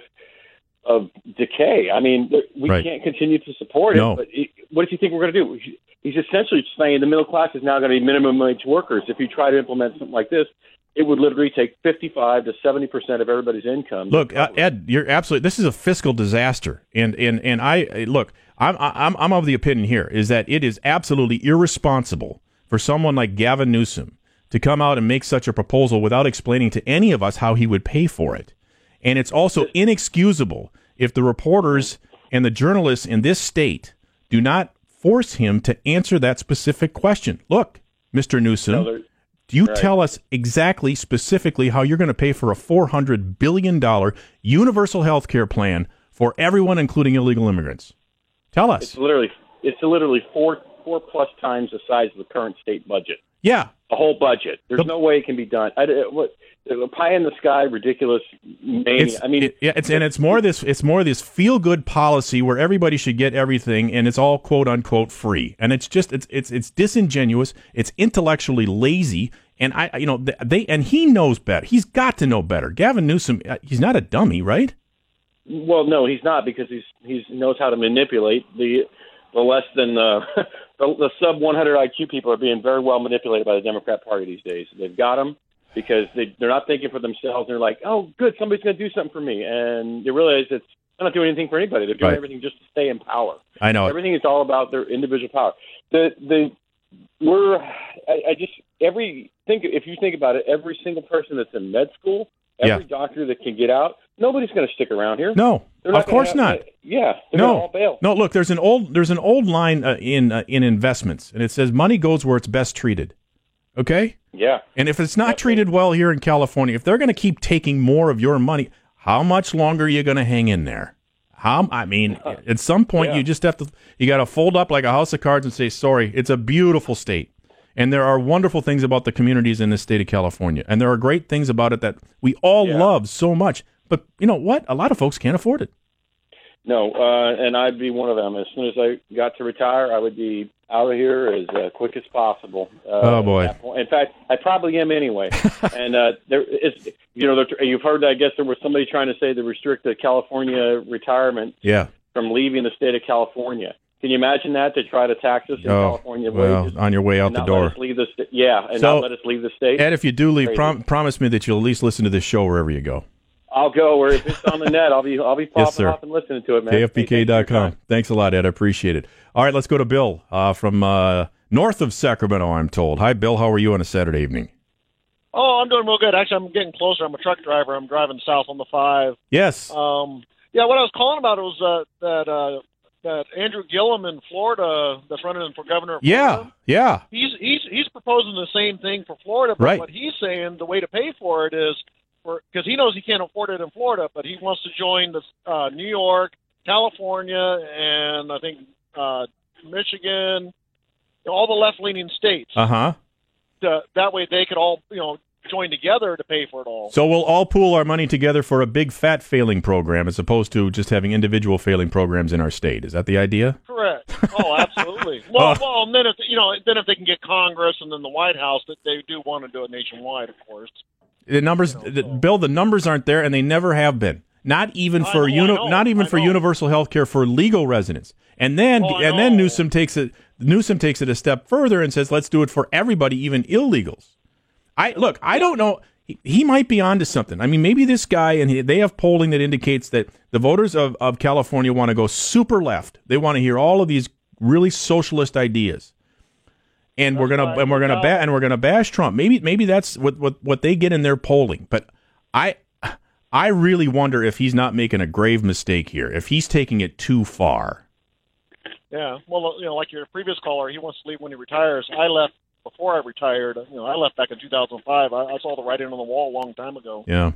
of decay. I mean, we right. can't continue to support no. it. But it, what does he think we're going to do? He's essentially saying the middle class is now going to be minimum wage workers. If you try to implement something like this, it would literally take 55 to 70 percent of everybody's income. Look, uh, Ed, you're absolutely. This is a fiscal disaster, and and and I look. I'm I'm I'm of the opinion here is that it is absolutely irresponsible for someone like Gavin Newsom to come out and make such a proposal without explaining to any of us how he would pay for it. And it's also inexcusable if the reporters and the journalists in this state do not force him to answer that specific question. Look, Mr. Newsom, no, you right. tell us exactly, specifically, how you're going to pay for a $400 billion universal health care plan for everyone, including illegal immigrants? Tell us. It's literally, it's literally four, four plus times the size of the current state budget. Yeah, a whole budget. There's no way it can be done. I, uh, what uh, pie in the sky, ridiculous mania. I mean, it, yeah, it's and it's more this it's more this feel good policy where everybody should get everything and it's all quote unquote free. And it's just it's it's it's disingenuous. It's intellectually lazy. And I, you know, they and he knows better. He's got to know better. Gavin Newsom, uh, he's not a dummy, right? Well, no, he's not because he's he's knows how to manipulate the the less than uh, the, the sub 100 IQ people are being very well manipulated by the Democrat Party these days. They've got them because they they're not thinking for themselves. They're like, oh, good, somebody's going to do something for me, and they realize it's they're not doing anything for anybody. They're doing right. everything just to stay in power. I know everything is all about their individual power. The the we're I, I just every think if you think about it, every single person that's in med school, every yeah. doctor that can get out, nobody's going to stick around here. No, of course have, not. yeah, no, no. Look, there's an old there's an old line uh, in uh, in investments, and it says money goes where it's best treated. Okay. Yeah. And if it's not treated well here in California, if they're going to keep taking more of your money, how much longer are you going to hang in there? How? I mean, at some point, Yeah. you just have to. You got to fold up like a house of cards and say, "Sorry, it's a beautiful state." And there are wonderful things about the communities in the state of California, and there are great things about it that we all love so much. But you know what? A lot of folks can't afford it. No, uh, and I'd be one of them. As soon as I got to retire, I would be out of here as uh, quick as possible. Uh, Oh, boy. at that point. In fact, I probably am anyway. and uh, there is, you know, there- you've heard. I guess there was somebody trying to say to restrict the California retirement Yeah. from leaving the state of California. Can you imagine that to try to tax us in Oh, California well, wages? on your way out the door. Leave the sta- yeah, and So- not let us leave the state. Ed, if you do leave, prom- promise me that you'll at least listen to this show wherever you go. I'll go where if it's on the net, I'll be I'll be popping Yes, sir. off and listening to it, man. Hey, thanks KFBK.com. time. Thanks a lot, Ed. I appreciate it. All right, let's go to Bill uh, from uh, north of Sacramento, I'm told. Hi, Bill. How are you on a Saturday evening? Oh, I'm doing real good. Actually, I'm getting closer. I'm a truck driver. I'm driving south on the five. Yes. Um, yeah, what I was calling about was uh, that uh, that Andrew Gillum in Florida, that's running for governor. Of Yeah, Florida, yeah. he's he's he's proposing the same thing for Florida. But Right. what he's saying, the way to pay for it is for because he knows he can't afford it in Florida, but he wants to join the uh, New York, California, and I think uh, Michigan, all the left-leaning states. Uh huh. Uh, that way, they could all you know join together to pay for it all. So we'll all pool our money together for a big fat failing program as opposed to just having individual failing programs in our state. Is that the idea? Correct. Oh, absolutely. Well, Oh. well, and then if you know, then if they can get Congress and then the White House, that they do want to do it nationwide, of course. The numbers, the, Bill, the numbers aren't there, and they never have been. Not even I for know, uni- not even I for know. universal health care for legal residents. And then Oh, and then. Newsom takes it Newsom takes it a step further and says let's do it for everybody, even illegals. I look, I don't know. He, he might be onto something. I mean, maybe this guy and he, they have polling that indicates that the voters of, of California want to go super left. They want to hear all of these really socialist ideas. And we're gonna and we're gonna ba- and we're gonna bash Trump. Maybe maybe that's what, what what they get in their polling. But I I really wonder if he's not making a grave mistake here. If he's taking it too far. Yeah. Well, you know, like your previous caller, he wants to leave when he retires. I left before I retired. You know, I left back in 2005. I, I saw the writing on the wall a long time ago. Yeah.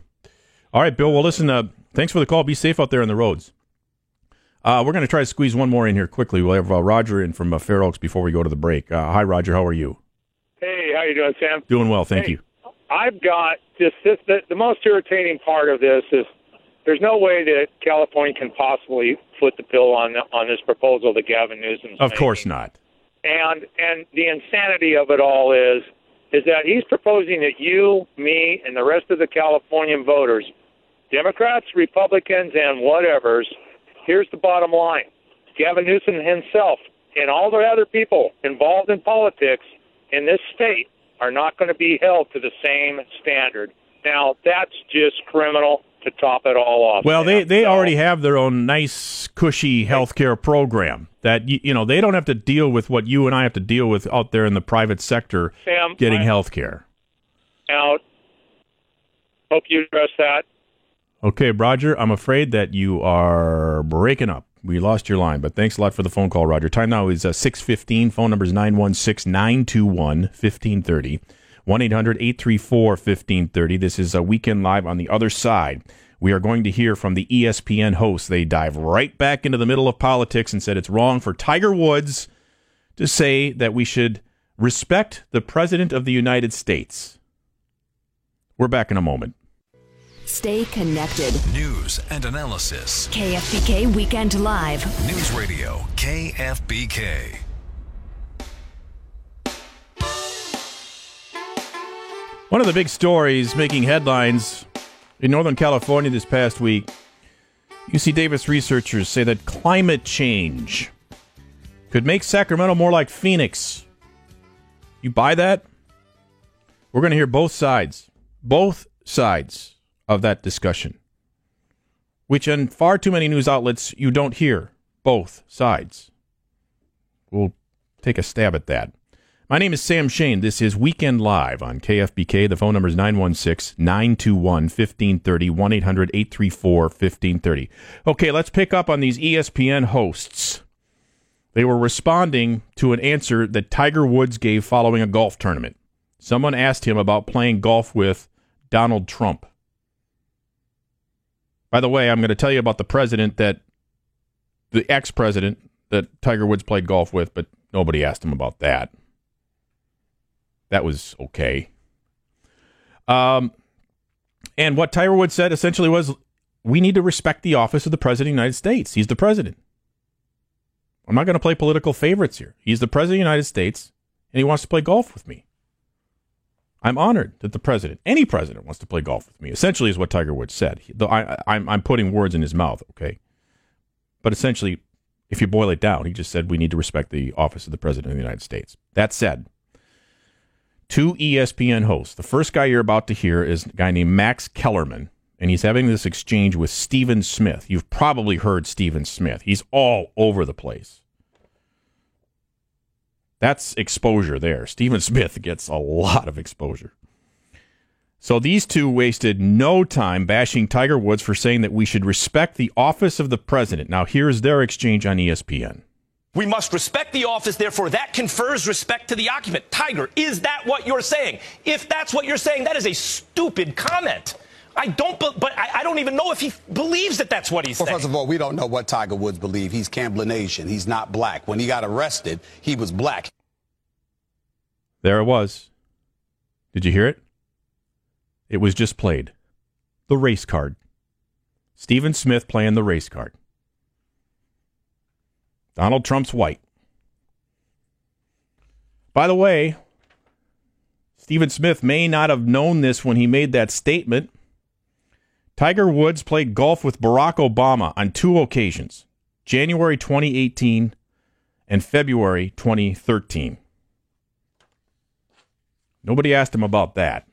All right, Bill. Well, listen. Uh, thanks for the call. Be safe out there on the roads. Uh, we're going to try to squeeze one more in here quickly. We'll have uh, Roger in from uh, Fair Oaks before we go to the break. Uh, hi, Roger. How are you? Hey, how you doing, Sam? Doing well, thank Hey, you. I've got just this. The, the most irritating part of this is there's no way that California can possibly foot the bill on on this proposal that Gavin Newsom. Of making. course not. And and the insanity of it all is is that he's proposing that you, me, and the rest of the Californian voters, Democrats, Republicans, and whatevers. Here's the bottom line: Gavin Newsom himself and all the other people involved in politics in this state are not going to be held to the same standard. Now, that's just criminal to top it all off. Well, they they already have their own nice, cushy healthcare program that you, you know they don't have to deal with what you and I have to deal with out there in the private sector Sam, getting health care. Now, hope you address that. Okay, Roger. I'm afraid that you are breaking up. We lost your line, but thanks a lot for the phone call, Roger. Time now is uh, 615. Phone number is 916 921 1530. 1 800 834 1530. This is a weekend live on the other side. We are going to hear from the ESPN host. They dive right back into the middle of politics and said it's wrong for Tiger Woods to say that we should respect the President of the United States. We're back in a moment. Stay connected. News and analysis. KFBK Weekend Live. News Radio KFBK. One of the big stories making headlines in Northern California this past week, UC Davis researchers say that climate change could make Sacramento more like Phoenix. You buy that? We're going to hear both sides, both sides of that discussion, which in far too many news outlets you don't hear both sides. We'll take a stab at that. My name is Sam Shane. This is Weekend Live on KFBK. The phone number is 916 921 1530, 1 800 834 1530. Okay, let's pick up on these ESPN hosts. They were responding to an answer that Tiger Woods gave following a golf tournament. Someone asked him about playing golf with Donald Trump. By the way, I'm going to tell you about the president that the ex president that Tiger Woods played golf with, but nobody asked him about that. That was okay. Um, and what Tiger Woods said essentially was we need to respect the office of the President of the United States. He's the president. I'm not going to play political favorites here. He's the President of the United States, and he wants to play golf with me. I'm honored that the president, any president, wants to play golf with me. Essentially, is what Tiger Woods said. Though I'm, I'm putting words in his mouth, okay. But essentially, if you boil it down, he just said we need to respect the office of the president of the United States. That said, two ESPN hosts. The first guy you're about to hear is a guy named Max Kellerman, and he's having this exchange with Stephen Smith. You've probably heard Stephen Smith. He's all over the place. That's exposure there. Stephen Smith gets a lot of exposure. So these two wasted no time bashing Tiger Woods for saying that we should respect the office of the president. Now, here's their exchange on ESPN. We must respect the office, therefore, that confers respect to the occupant. Tiger, is that what you're saying? If that's what you're saying, that is a stupid comment. I don't, be- but I, I don't even know if he believes that that's what he's Well, saying. first of all, we don't know what Tiger Woods believes. He's Cablinasian. He's not black. When he got arrested, he was black. There it was. Did you hear it? It was just played. The race card. Stephen Smith playing the race card. Donald Trump's white. By the way, Stephen Smith may not have known this when he made that statement. Tiger Woods played golf with Barack Obama on two occasions January 2018 and February 2013. Nobody asked him about that.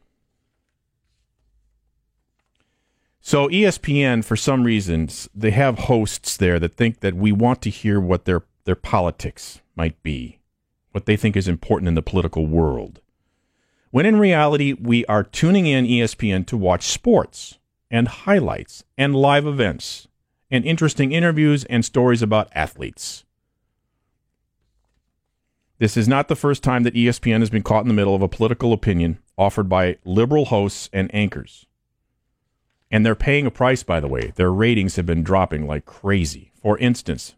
So ESPN, for some reasons, they have hosts there that think that we want to hear what their their politics might be, what they think is important in the political world. When in reality, we are tuning in ESPN to watch sports and highlights and live events and interesting interviews and stories about athletes. This is not the first time that ESPN has been caught in the middle of a political opinion offered by liberal hosts and anchors. And they're paying a price, by the way. Their ratings have been dropping like crazy. For instance,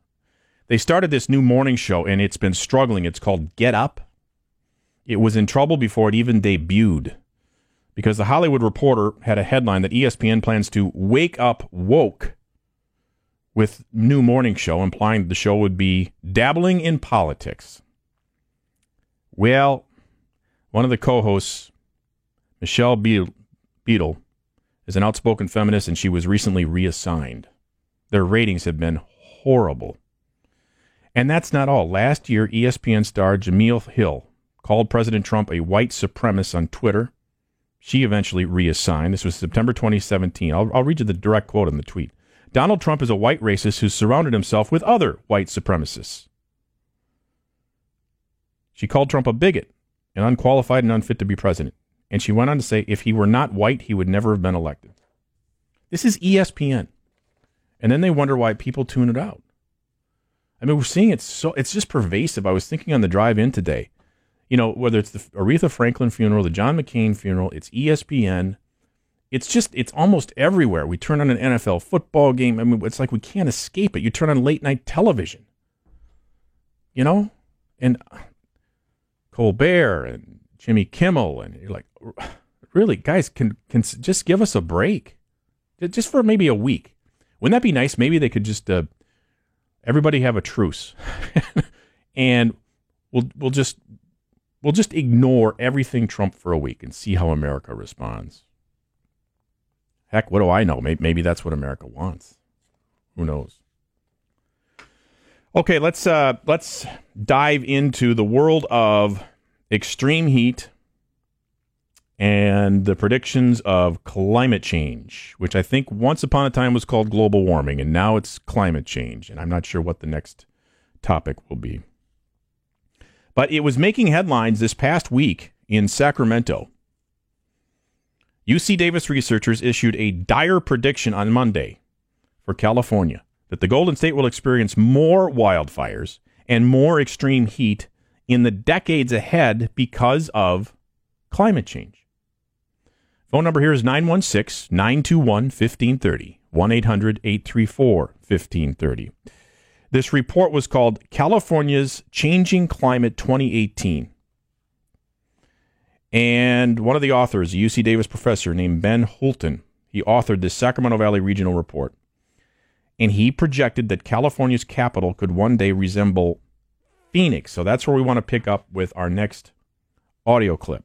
they started this new morning show and it's been struggling. It's called Get Up. It was in trouble before it even debuted because the Hollywood Reporter had a headline that ESPN plans to wake up woke with new morning show, implying the show would be dabbling in politics. Well, one of the co-hosts, Michelle Beadle, Beadle, is an outspoken feminist, and she was recently reassigned. Their ratings have been horrible. And that's not all. Last year, ESPN star Jemele Hill called President Trump a white supremacist on Twitter. She eventually reassigned. This was September 2017. I'll, I'll read you the direct quote in the tweet. Donald Trump is a white racist who surrounded himself with other white supremacists. She called Trump a bigot and unqualified and unfit to be president. And she went on to say if he were not white, he would never have been elected. This is ESPN. And then they wonder why people tune it out. I mean, we're seeing it so, it's just pervasive. I was thinking on the drive in today, you know, whether it's the Aretha Franklin funeral, the John McCain funeral, it's ESPN. It's just, it's almost everywhere. We turn on an NFL football game. I mean, it's like we can't escape it. You turn on late night television, you know? And Colbert and Jimmy Kimmel, and you're like, really, guys, can can just give us a break, just for maybe a week. Wouldn't that be nice? Maybe they could just uh, everybody have a truce, and we'll we'll just we'll just ignore everything Trump for a week and see how America responds. Heck, what do I know? Maybe, maybe that's what America wants. Who knows? Okay, let's uh, let's dive into the world of extreme heat and the predictions of climate change, which I think once upon a time was called global warming, and now it's climate change. And I'm not sure what the next topic will be. But it was making headlines this past week in Sacramento. UC Davis researchers issued a dire prediction on Monday for California that the Golden State will experience more wildfires and more extreme heat in the decades ahead because of climate change. Phone number here is 916 921 1530, 1 800 834 1530. This report was called California's Changing Climate 2018. And one of the authors, a UC Davis professor named Ben Houlton, he authored this Sacramento Valley Regional Report. And he projected that California's capital could one day resemble Phoenix. So that's where we want to pick up with our next audio clip.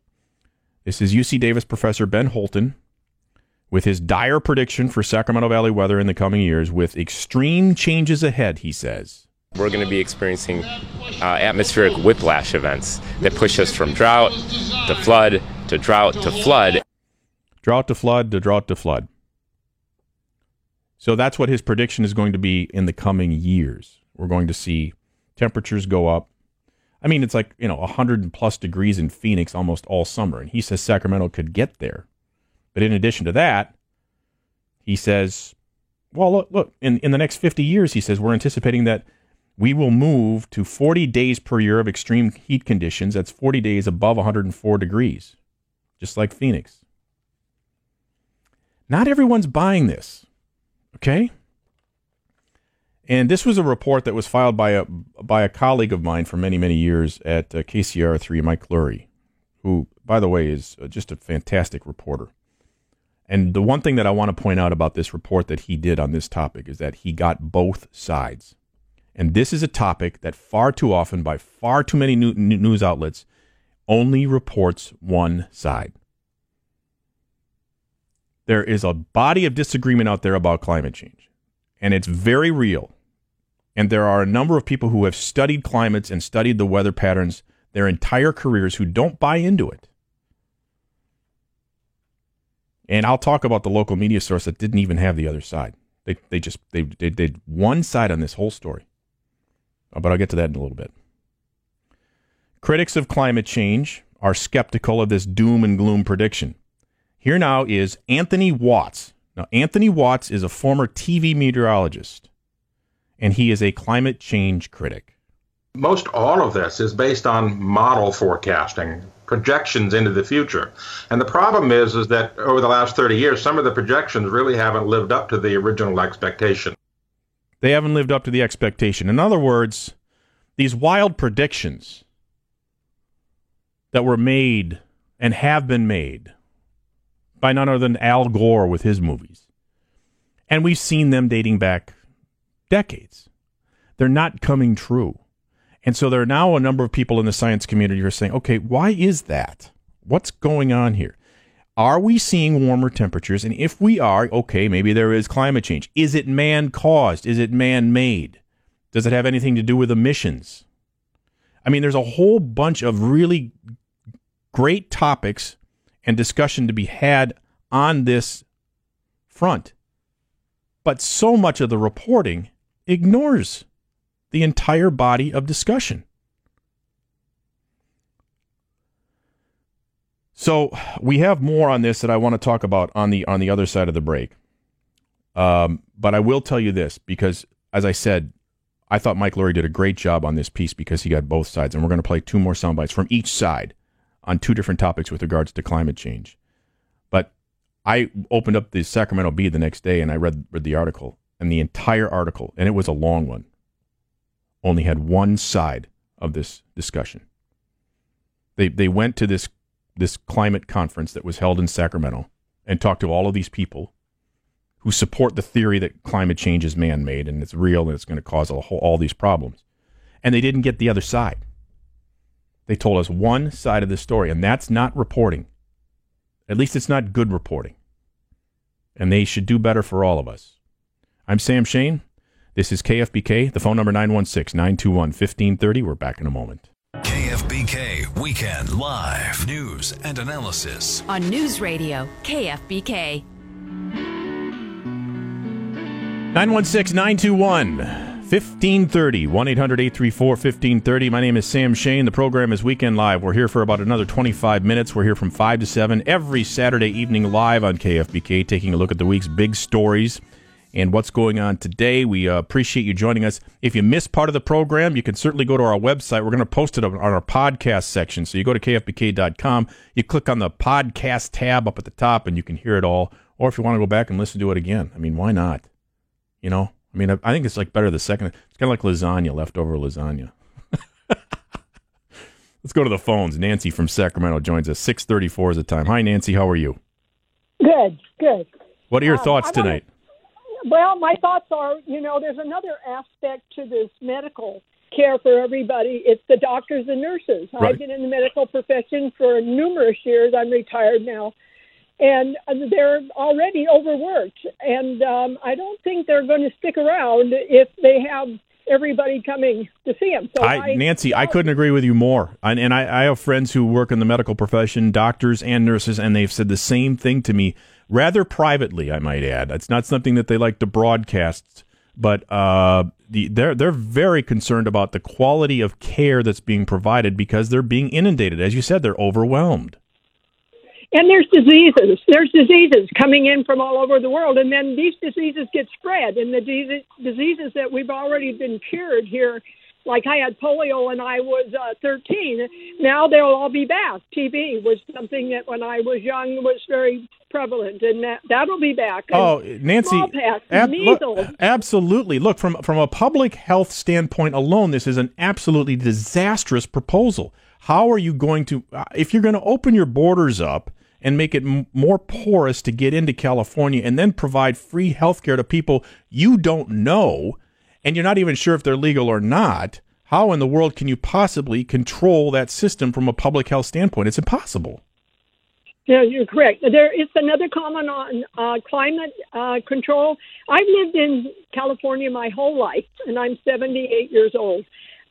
This is UC Davis professor Ben Houlton with his dire prediction for Sacramento Valley weather in the coming years with extreme changes ahead, he says. We're going to be experiencing uh, atmospheric whiplash events that push us from drought to flood to drought to flood. Drought to flood to drought to flood. So that's what his prediction is going to be in the coming years. We're going to see temperatures go up. I mean, it's like, you know, 100 plus degrees in Phoenix almost all summer. And he says Sacramento could get there. But in addition to that, he says, well, look, look in, in the next 50 years, he says, we're anticipating that we will move to 40 days per year of extreme heat conditions. That's 40 days above 104 degrees, just like Phoenix. Not everyone's buying this, okay? And this was a report that was filed by a by a colleague of mine for many many years at uh, KCRA3, Mike Luery, who, by the way, is uh, just a fantastic reporter. And the one thing that I want to point out about this report that he did on this topic is that he got both sides. And this is a topic that far too often, by far too many news outlets, only reports one side. There is a body of disagreement out there about climate change, and it's very real. And there are a number of people who have studied climates and studied the weather patterns their entire careers who don't buy into it. And I'll talk about the local media source that didn't even have the other side. They, they just they, they did one side on this whole story. Uh, but I'll get to that in a little bit. Critics of climate change are skeptical of this doom and gloom prediction. Here now is Anthony Watts. Now, Anthony Watts is a former TV meteorologist, and he is a climate change critic. Most all of this is based on model forecasting projections into the future. And the problem is, is that over the last 30 years, some of the projections really haven't lived up to the original expectation. They haven't lived up to the expectation. In other words, these wild predictions that were made and have been made by none other than Al Gore with his movies. And we've seen them dating back decades. They're not coming true. And so there are now a number of people in the science community who are saying, okay, why is that? What's going on here? Are we seeing warmer temperatures? And if we are, okay, maybe there is climate change. Is it man caused? Is it man made? Does it have anything to do with emissions? I mean, there's a whole bunch of really great topics and discussion to be had on this front. But so much of the reporting ignores the entire body of discussion. So we have more on this that I want to talk about on the on the other side of the break. Um, but I will tell you this because, as I said, I thought Mike Luery did a great job on this piece because he got both sides, and we're going to play two more sound bites from each side on two different topics with regards to climate change. But I opened up the Sacramento Bee the next day and I read read the article, and the entire article, and it was a long one only had one side of this discussion. They they went to this this climate conference that was held in Sacramento and talked to all of these people who support the theory that climate change is man-made and it's real and it's going to cause whole, all these problems. And they didn't get the other side. They told us one side of the story, and that's not reporting. At least it's not good reporting. And they should do better for all of us. I'm Sam Shane. This is KFBK, the phone number 916 921 1530. We're back in a moment. KFBK Weekend Live News and analysis on News Radio KFBK. 916 921 1530 1 800 834 1530. My name is Sam Shane. The program is Weekend Live. We're here for about another 25 minutes. We're here from 5 to 7 every Saturday evening live on KFBK, taking a look at the week's big stories and what's going on today. We uh, appreciate you joining us. If you missed part of the program, you can certainly go to our website. We're going to post it on our podcast section. So you go to kfbk.com, you click on the podcast tab up at the top, and you can hear it all. Or if you want to go back and listen to it again, I mean, why not? You know, I mean, I, I think it's like better the second. It's kind of like lasagna, leftover lasagna. Let's go to the phones. Nancy from Sacramento joins us. Six thirty-four is the time. Hi, Nancy. How are you? Good, good. What are your Um, thoughts tonight? Well, my thoughts are, you know, there's another aspect to this medical care for everybody. It's the doctors and nurses. Right. I've been in the medical profession for numerous years. I'm retired now. And they're already overworked. And um, I don't think they're going to stick around if they have everybody coming to see them. So I, Nancy, I couldn't agree with you more. And, and I, I have friends who work in the medical profession, doctors and nurses, and they've said the same thing to me, rather privately, I might add. It's not something that they like to broadcast, but uh, the, they're they're very concerned about the quality of care that's being provided because they're being inundated. As you said, they're overwhelmed. And there's diseases. There's diseases coming in from all over the world, and then these diseases get spread. And the diseases, diseases that we've already been cured here, like I had polio when I was uh, 13, now they'll all be back. TB was something that when I was young was very prevalent, and that that'll be back. And Oh, Nancy, ab- look, absolutely. Look from from a public health standpoint alone, this is an absolutely disastrous proposal. How are you going to, uh, if you're going to open your borders up and make it m- more porous to get into California, and then provide free health care to people you don't know, and you're not even sure if they're legal or not? How in the world can you possibly control that system from a public health standpoint? It's impossible. Yeah, you're correct. There is another comment on uh, climate uh, control. I've lived in California my whole life, and I'm 78 years old.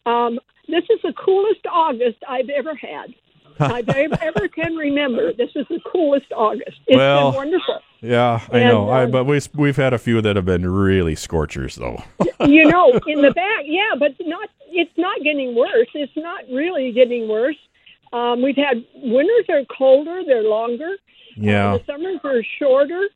Um, this is the coolest August I've ever had. I've ever, ever can remember. This is the coolest August. It's Well, been wonderful. Yeah, I And, know. I, uh, but we we've had a few that have been really scorchers, though. you know, in the back, yeah, but not. It's not getting worse. It's not really getting worse. Um, we've had winters are colder. They're longer. Yeah. The summers are shorter.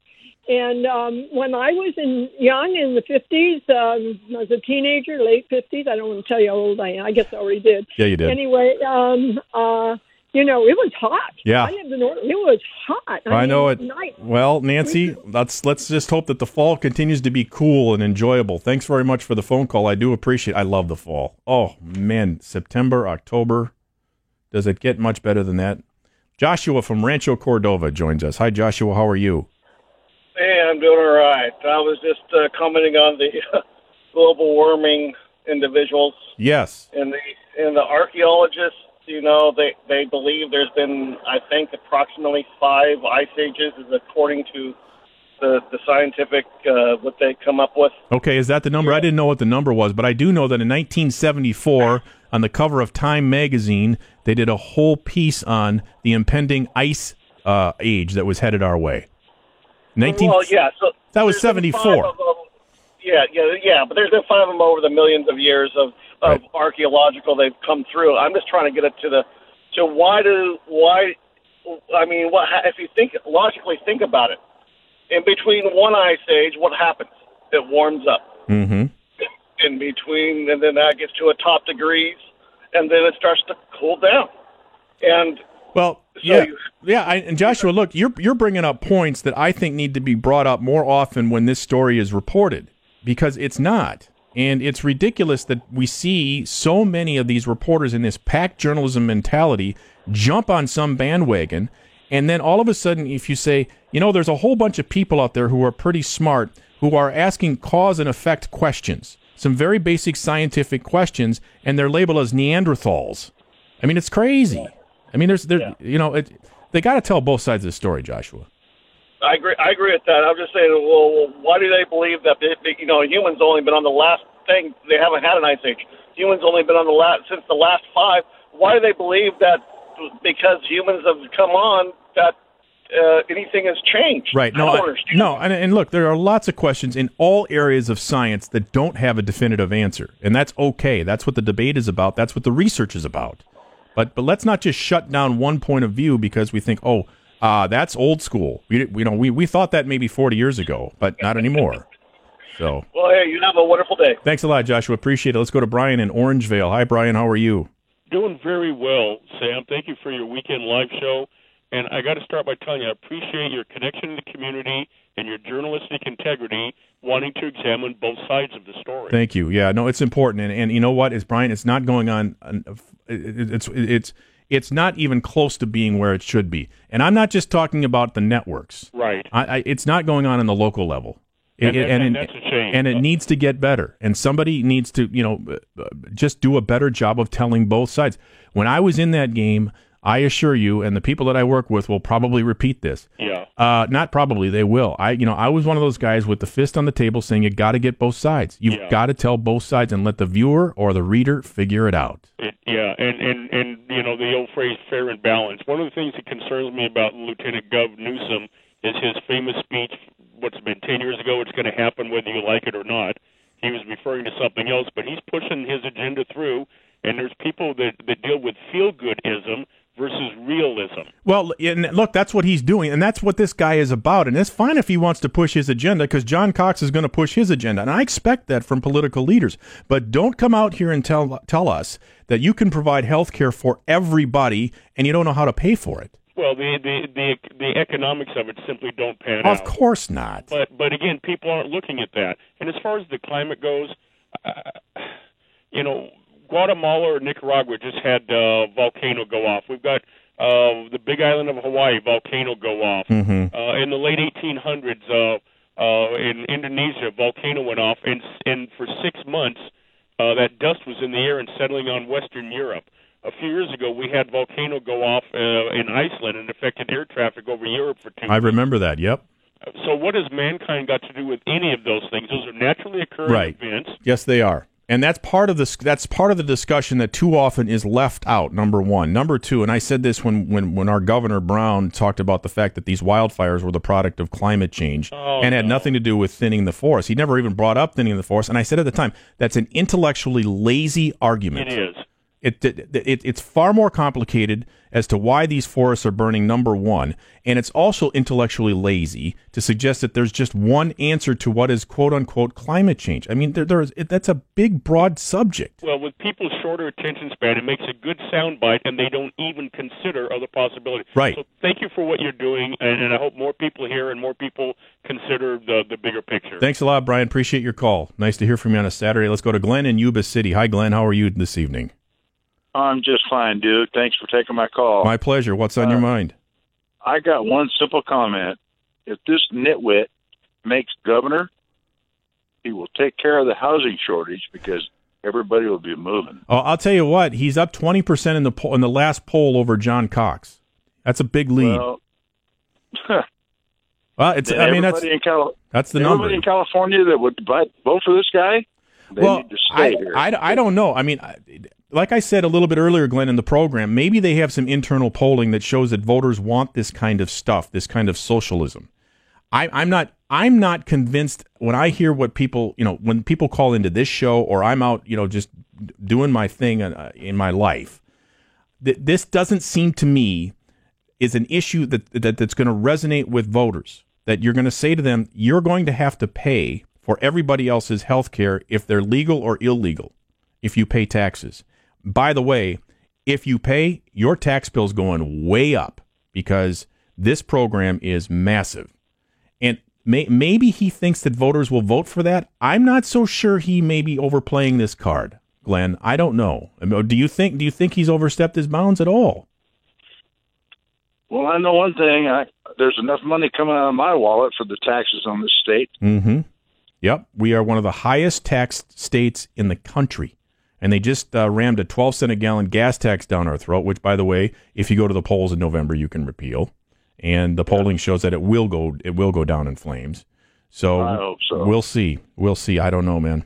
And um, when I was in young in the fifties, um, I was a teenager, late fifties. I don't want to tell you how old I am. I guess I already did. Yeah, you did. Anyway, um, uh, you know, it was hot. Yeah. I lived in Oregon. It was hot. I, know it. Night. Well, Nancy, let's let's just hope that the fall continues to be cool and enjoyable. Thanks very much for the phone call. I do appreciate. I love the fall. Oh man, September, October. Does it get much better than that? Joshua from Rancho Cordova joins us. Hi, Joshua. How are you? Hey, I'm doing all right. I was just uh, commenting on the global warming individuals Yes. and the and the archaeologists. You know, they they believe there's been, I think, approximately five ice ages, is according to the the scientific uh, what they come up with. Okay, is that the number? I didn't know what the number was, but I do know that in 1974, on the cover of Time magazine, they did a whole piece on the impending ice uh, age that was headed our way. 19 well, yeah. So that was 74. five of them. Yeah, yeah, yeah. But there's been five of them over the millions of years of, of archaeological they've come through. I'm just trying to get it to the to why do why I mean, what if you think logically think about it? In between one ice age, what happens? It warms up. Mm-hmm. In between, and then that gets to a top degrees, and then it starts to cool down. And Well, yeah, yeah. I, and Joshua, look, you're you're bringing up points that I think need to be brought up more often when this story is reported, because it's not, and it's ridiculous that we see so many of these reporters in this pack journalism mentality jump on some bandwagon, and then all of a sudden, if you say, you know, there's a whole bunch of people out there who are pretty smart who are asking cause and effect questions, some very basic scientific questions, and they're labeled as Neanderthals. I mean, it's crazy. I mean, there's there, you know, it, they got to tell both sides of the story, Joshua. I agree. I agree with that. I'm just saying. Well, why do they believe that? They, you know, humans only been on the last thing. They haven't had an ice age. Humans only been on the last since the last five. Why do they believe that? Because humans have come on, that uh, anything has changed. Right? No, I I- don't understand. no, and, and look, there are lots of questions in all areas of science that don't have a definitive answer, and that's okay. That's what the debate is about. That's what the research is about. But but let's not just shut down one point of view because we think, oh, uh, that's old school. We you know we we thought that maybe 40 years ago, but not anymore. So Well, hey, you have a wonderful day. thanks a lot, Joshua. Appreciate it. Let's go to Brian in Orangevale. Hi, Brian. How are you? Doing very well, Sam. Thank you for your weekend live show. And I got to start by telling you, I appreciate your connection to the community and your journalistic integrity wanting to examine both sides of the story. Thank you. Yeah, no, it's important, and and you know what is Brian? It's not going on. It's it's it's not even close to being where it should be. And I'm not just talking about the networks. Right. I, I, it's not going on in the local level. And, It- and, and- that's a shame. and it needs to get better. And somebody needs to, you know, uh, just do a better job of telling both sides. When I was in that game, I assure you, and the people that I work with will probably repeat this. Yeah. Uh, not probably, they will. I, you know, I was one of those guys with the fist on the table saying you got to get both sides. You've Yeah. got to tell both sides and let the viewer or the reader figure it out. It, yeah, and, and and you know the old phrase "fair and balanced." One of the things that concerns me about Lieutenant Gov Newsom is his famous speech. What's been ten years ago? It's going to happen whether you like it or not. He was referring to something else, but he's pushing his agenda through. And there's people that that deal with feel goodism versus realism. Well, and look, that's what he's doing, and that's what this guy is about. And it's fine if he wants to push his agenda, because John Cox is going to push his agenda, and I expect that from political leaders. But don't come out here and tell tell us that you can provide health care for everybody, and you don't know how to pay for it. Well, the the the, the economics of it simply don't pan Of out. Of course not. But but again, people aren't looking at that. And as far as the climate goes, uh, you know, Guatemala or Nicaragua just had uh, volcano go off. We've got uh, the Big Island of Hawaii volcano go off. Mhm. Uh, in the late 1800s, uh, uh, in Indonesia, volcano went off, and and for six months, uh, that dust was in the air and settling on Western Europe. A few years ago, we had volcano go off uh, in Iceland and affected air traffic over Europe for two I remember that. Yep. so what has mankind got to do with any of those things? Those are naturally occurring Right. events. Yes, they are. And that's part of this. That's part of the discussion that too often is left out. Number one, number two, and I said this when when when our governor Brown talked about the fact that these wildfires were the product of climate change Oh, and had nothing to do with thinning the forest. He never even brought up thinning the forest. And I said at the time that's an intellectually lazy argument. It is. It, it, it it's far more complicated as to why these forests are burning. Number one, and it's also intellectually lazy to suggest that there's just one answer to what is quote unquote climate change. I mean, there, there is it, that's a big, broad subject. Well, with people's shorter attention span, it makes a good soundbite, and they don't even consider other possibilities. Right. So thank you for what you're doing, and, and I hope more people hear and more people consider the the bigger picture. Thanks a lot, Brian. Appreciate your call. Nice to hear from you on a Saturday. Let's go to Glenn in Yuba City. Hi, Glenn. How are you this evening? I'm just fine, dude. Thanks for taking my call. My pleasure. What's on your Uh, mind? I got one simple comment. If this nitwit makes governor, he will take care of the housing shortage because everybody will be moving. Oh, I'll tell you what. He's up twenty percent in the poll, in the last poll over John Cox. That's a big lead. Well, Well, it's. I mean, that's Cali- that's the everybody number. in California that would vote vote for this guy, they well, need to stay I, here. I, I don't know. I mean, I- like I said a little bit earlier, Glenn, in the program, maybe they have some internal polling that shows that voters want this kind of stuff, this kind of socialism. I, I'm not. I'm not convinced when I hear what people, you know, when people call into this show or I'm out, you know, just doing my thing uh, in my life. That this doesn't seem to me is an issue that, that that's going to resonate with voters. That you're going to say to them, you're going to have to pay for everybody else's health care if they're legal or illegal, if you pay taxes. By the way, if you pay, your tax bill's going way up because this program is massive. And may, maybe he thinks that voters will vote for that. I'm not so sure he may be overplaying this card, Glenn. I don't know. Do you think? Do you think he's overstepped his bounds at all? well, I know one thing. I, there's enough money coming out of my wallet for the taxes on this state. Mm-hmm. Yep, we are one of the highest taxed states in the country, and they just uh, rammed a 12 cent a gallon gas tax down our throat. Which, by the way, if you go to the polls in November, you can repeal, and the polling shows that it will go it will go down in flames. So, so. we'll see. We'll see. I don't know, man.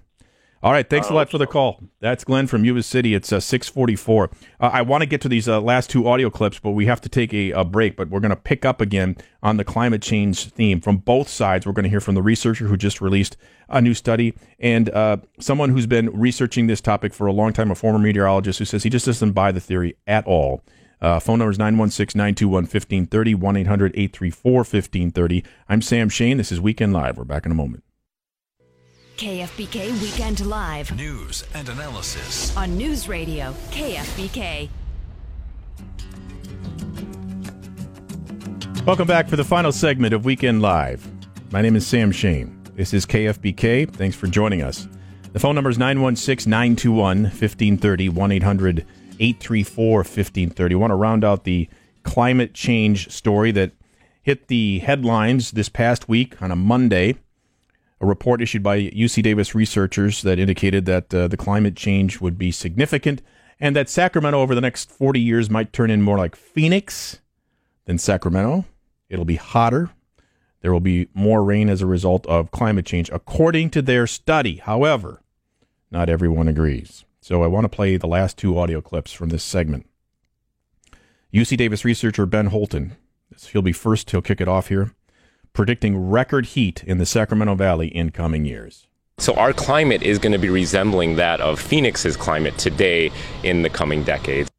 All right, thanks a lot for the call. That's Glenn from Yuba City. It's uh, 644. Uh, I want to get to these uh, last two audio clips, but we have to take a, a break. But we're going to pick up again on the climate change theme from both sides. We're going to hear from the researcher who just released a new study and uh, someone who's been researching this topic for a long time, a former meteorologist who says he just doesn't buy the theory at all. Uh, phone number is 916 921 1530, 1 800 834 1530. I'm Sam Shane. This is Weekend Live. We're back in a moment. KFBK Weekend Live News and analysis. on News Radio KFBK. Welcome back for the final segment of Weekend Live. My name is Sam Shane. This is KFBK. Thanks for joining us. The phone number is 916 921 1530 1 800 834 1530. want to round out the climate change story that hit the headlines this past week on a Monday. A report issued by UC Davis researchers that indicated that uh, the climate change would be significant and that Sacramento over the next 40 years might turn in more like Phoenix than Sacramento. It'll be hotter. There will be more rain as a result of climate change, according to their study. However, not everyone agrees. So I want to play the last two audio clips from this segment. UC Davis researcher Ben Houlton, he'll be first, he'll kick it off here, predicting record heat in the Sacramento Valley in coming years. So our climate is going to be resembling that of Phoenix's climate today in the coming decades.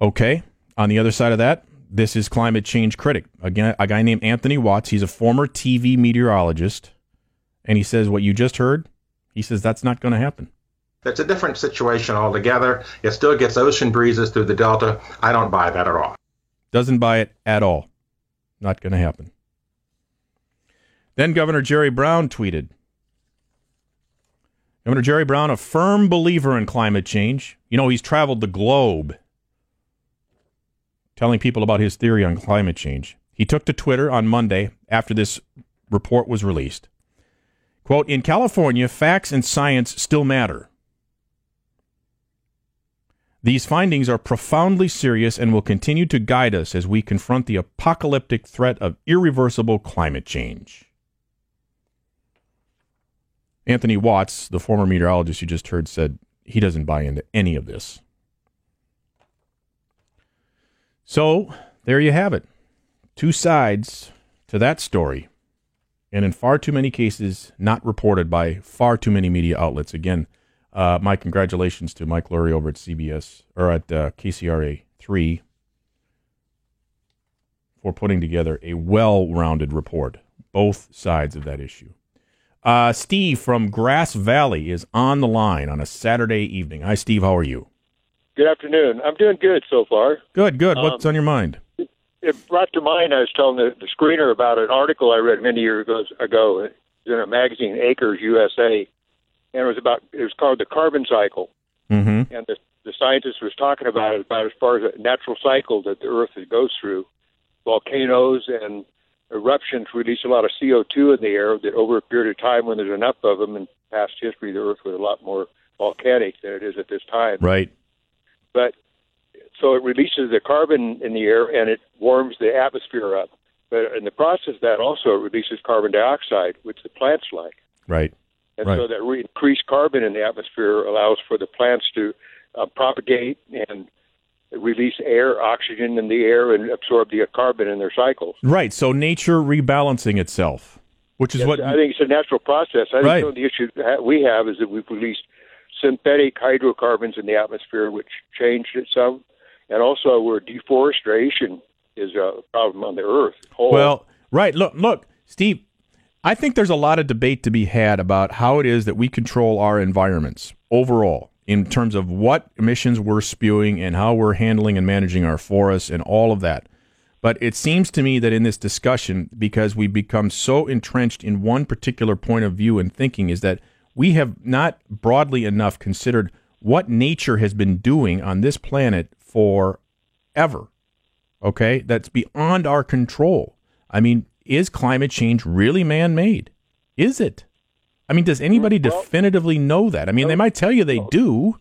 Okay. On the other side of that, this is climate change critic, again, a guy named Anthony Watts. He's a former TV meteorologist, and he says what you just heard. He says that's not going to happen. It's a different situation altogether. It still gets ocean breezes through the delta. I don't buy that at all. Doesn't buy it at all. Not going to happen. Then Governor Jerry Brown tweeted Governor Jerry Brown, a firm believer in climate change. You know, he's traveled the globe telling people about his theory on climate change. He took to Twitter on Monday after this report was released. Quote In California, facts and science still matter. These findings are profoundly serious and will continue to guide us as we confront the apocalyptic threat of irreversible climate change. Anthony Watts, the former meteorologist you just heard, said he doesn't buy into any of this. So there you have it. Two sides to that story. And in far too many cases, not reported by far too many media outlets. Again, uh, my congratulations to Mike Luery over at CBS or at uh, KCRA 3 for putting together a well rounded report, both sides of that issue. Uh, Steve from Grass Valley is on the line on a Saturday evening. Hi, Steve. How are you? Good afternoon. I'm doing good so far. Good, good. What's Um, on your mind? It brought to mind, I was telling the, the screener about an article I read many years ago, ago in a magazine, Acres USA, and it was about, it was called The Carbon Cycle. Mm-hmm. And the, the scientist was talking about it, about as far as a natural cycle that the Earth goes through. Volcanoes and eruptions release a lot of CO2 in the air that over a period of time, when there's enough of them in past history, the Earth was a lot more volcanic than it is at this time. Right. But so it releases the carbon in the air and it warms the atmosphere up. But in the process of that, also it releases carbon dioxide, which the plants like. Right. And Right. so that re- increased carbon in the atmosphere allows for the plants to uh, propagate and release air, oxygen in the air, and absorb the carbon in their cycles. Right. So nature rebalancing itself, which is Yes, what I think it's a natural process. I Right. think the issue we have is that we've released synthetic hydrocarbons in the atmosphere, which changed it some, and also where deforestation is a problem on the Earth. Whole. Well, right. Look, look, Steve. I think there's a lot of debate to be had about how it is that we control our environments overall in terms of what emissions we're spewing and how we're handling and managing our forests and all of that. But it seems to me that in this discussion, because we've become so entrenched in one particular point of view and thinking, is that we have not broadly enough considered what nature has been doing on this planet for ever. Okay? That's beyond our control. I mean, is climate change really man made? Is it? I mean, does anybody definitively know that? I mean, they might tell you they do.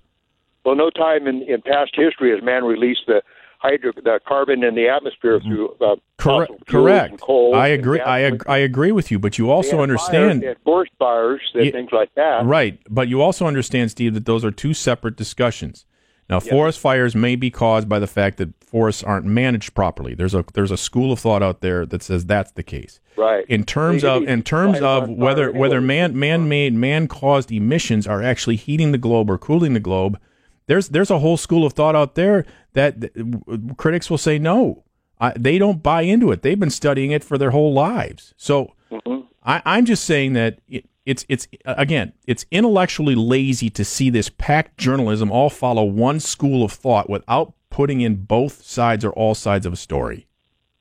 well, no time in, in past history has man released the hydro, the carbon in the atmosphere through uh, Correct. Correct. and coal. I agree. I, ag- I agree with you, but you also understand. fires, forest fires, and Yeah, things like that. Right, but you also understand, Steve, that those are two separate discussions. Now, forest fires may be caused by the fact that forests aren't managed properly. There's a there's a school of thought out there that says that's the case. Right. In terms of in terms of whether whether man man made man caused emissions are actually heating the globe or cooling the globe, there's there's a whole school of thought out there that th- critics will say no. I, they don't buy into it. They've been studying it for their whole lives. So Mm-hmm. I, I'm just saying that it, it's it's again it's intellectually lazy to see this packed journalism all follow one school of thought without putting in both sides or all sides of a story.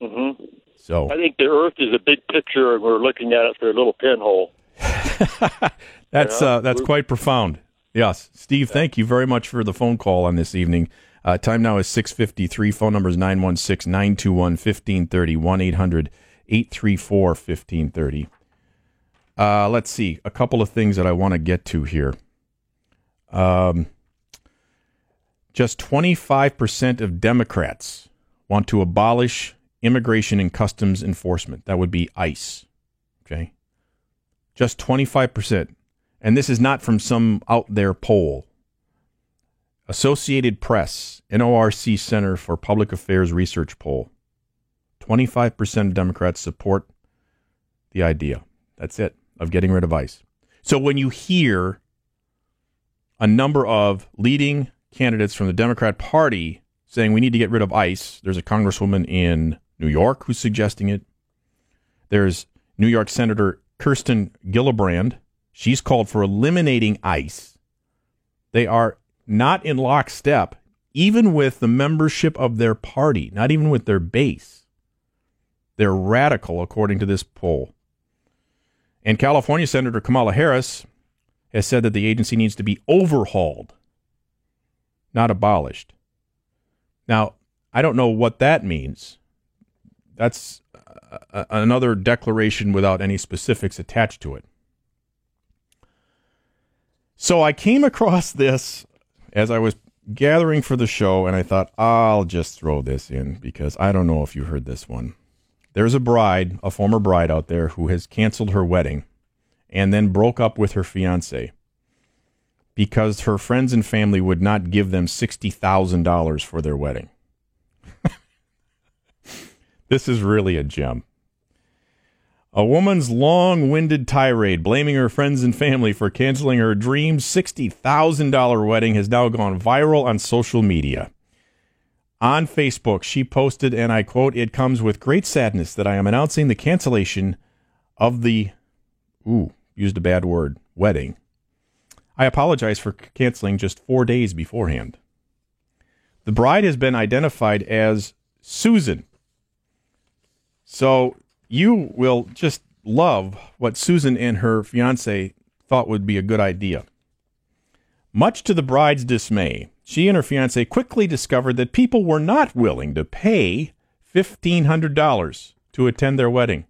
hmm So I think the Earth is a big picture, and we're looking at it through a little pinhole. That's Yeah. uh, that's quite profound. Yes, Steve. Thank you very much for the phone call on this evening. Uh, time now is six fifty three. Phone number is 916-921-1530, 1 800 834 1530. Uh, let's see a couple of things that I want to get to here. Um, just twenty five percent of Democrats want to abolish immigration and customs enforcement. That would be ICE. Okay, just twenty five percent. And this is not from some out there poll. Associated Press, NORC Center for Public Affairs Research poll. 25% of Democrats support the idea. That's it, of getting rid of ICE. So when you hear a number of leading candidates from the Democrat Party saying we need to get rid of ICE, there's a congresswoman in New York who's suggesting it. There's New York Senator Kirsten Gillibrand. She's called for eliminating ICE. They are not in lockstep, even with the membership of their party, not even with their base. They're radical, according to this poll. And California Senator Kamala Harris has said that the agency needs to be overhauled, not abolished. Now, I don't know what that means. That's another declaration without any specifics attached to it. So I came across this as I was gathering for the show, and I thought, I'll just throw this in because I don't know if you heard this one. There's a bride, a former bride out there, who has canceled her wedding and then broke up with her fiance because her friends and family would not give them $60,000 for their wedding. this is really a gem. A woman's long winded tirade blaming her friends and family for canceling her dream $60,000 wedding has now gone viral on social media. On Facebook, she posted, and I quote, It comes with great sadness that I am announcing the cancellation of the, ooh, used a bad word, wedding. I apologize for canceling just four days beforehand. The bride has been identified as Susan. So you will just love what Susan and her fiance thought would be a good idea. Much to the bride's dismay, she and her fiance quickly discovered that people were not willing to pay $1,500 to attend their wedding.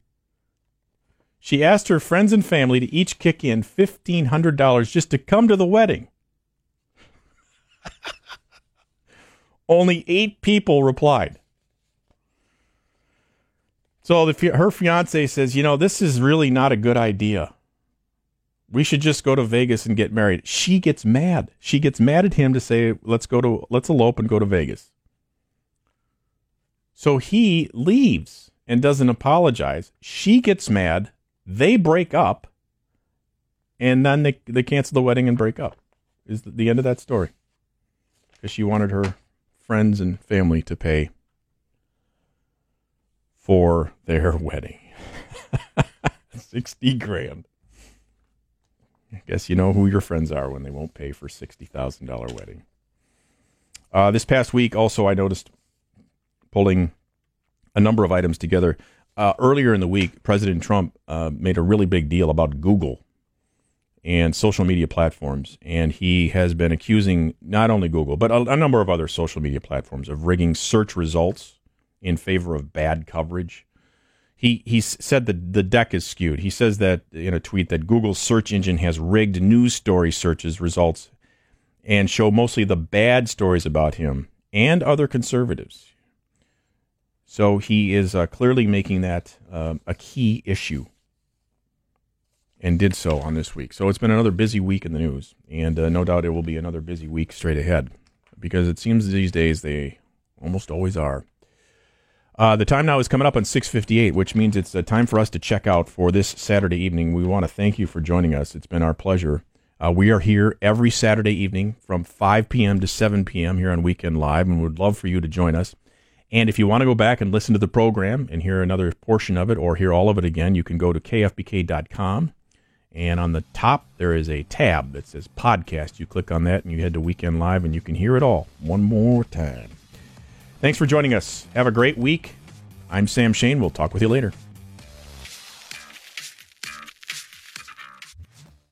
She asked her friends and family to each kick in $1,500 just to come to the wedding. Only eight people replied. So the, her fiance says, you know, this is really not a good idea. We should just go to Vegas and get married. She gets mad. She gets mad at him to say, let's go to, let's elope and go to Vegas. So he leaves and doesn't apologize. She gets mad. They break up. And then they, they cancel the wedding and break up. Is the, end of that story. Because she wanted her friends and family to pay for their wedding. 60 grand. I guess you know who your friends are when they won't pay for $60,000 wedding. Uh, this past week, also, I noticed pulling a number of items together. Uh, earlier in the week, President Trump uh, made a really big deal about Google and social media platforms. And he has been accusing not only Google, but a, a number of other social media platforms of rigging search results in favor of bad coverage. He he said that the deck is skewed. He says that in a tweet that Google's search engine has rigged news story searches results and show mostly the bad stories about him and other conservatives. So he is uh, clearly making that um, a key issue and did so on this week. So it's been another busy week in the news, and uh, no doubt it will be another busy week straight ahead because it seems these days they almost always are. Uh, the time now is coming up on 6:58, which means it's uh, time for us to check out for this Saturday evening. We want to thank you for joining us. It's been our pleasure. Uh, we are here every Saturday evening from 5 p.m. to 7 p.m. here on Weekend Live, and we'd love for you to join us. And if you want to go back and listen to the program and hear another portion of it or hear all of it again, you can go to kfbk.com. And on the top, there is a tab that says podcast. You click on that and you head to Weekend Live and you can hear it all one more time. Thanks for joining us. Have a great week. I'm Sam Shane. We'll talk with you later.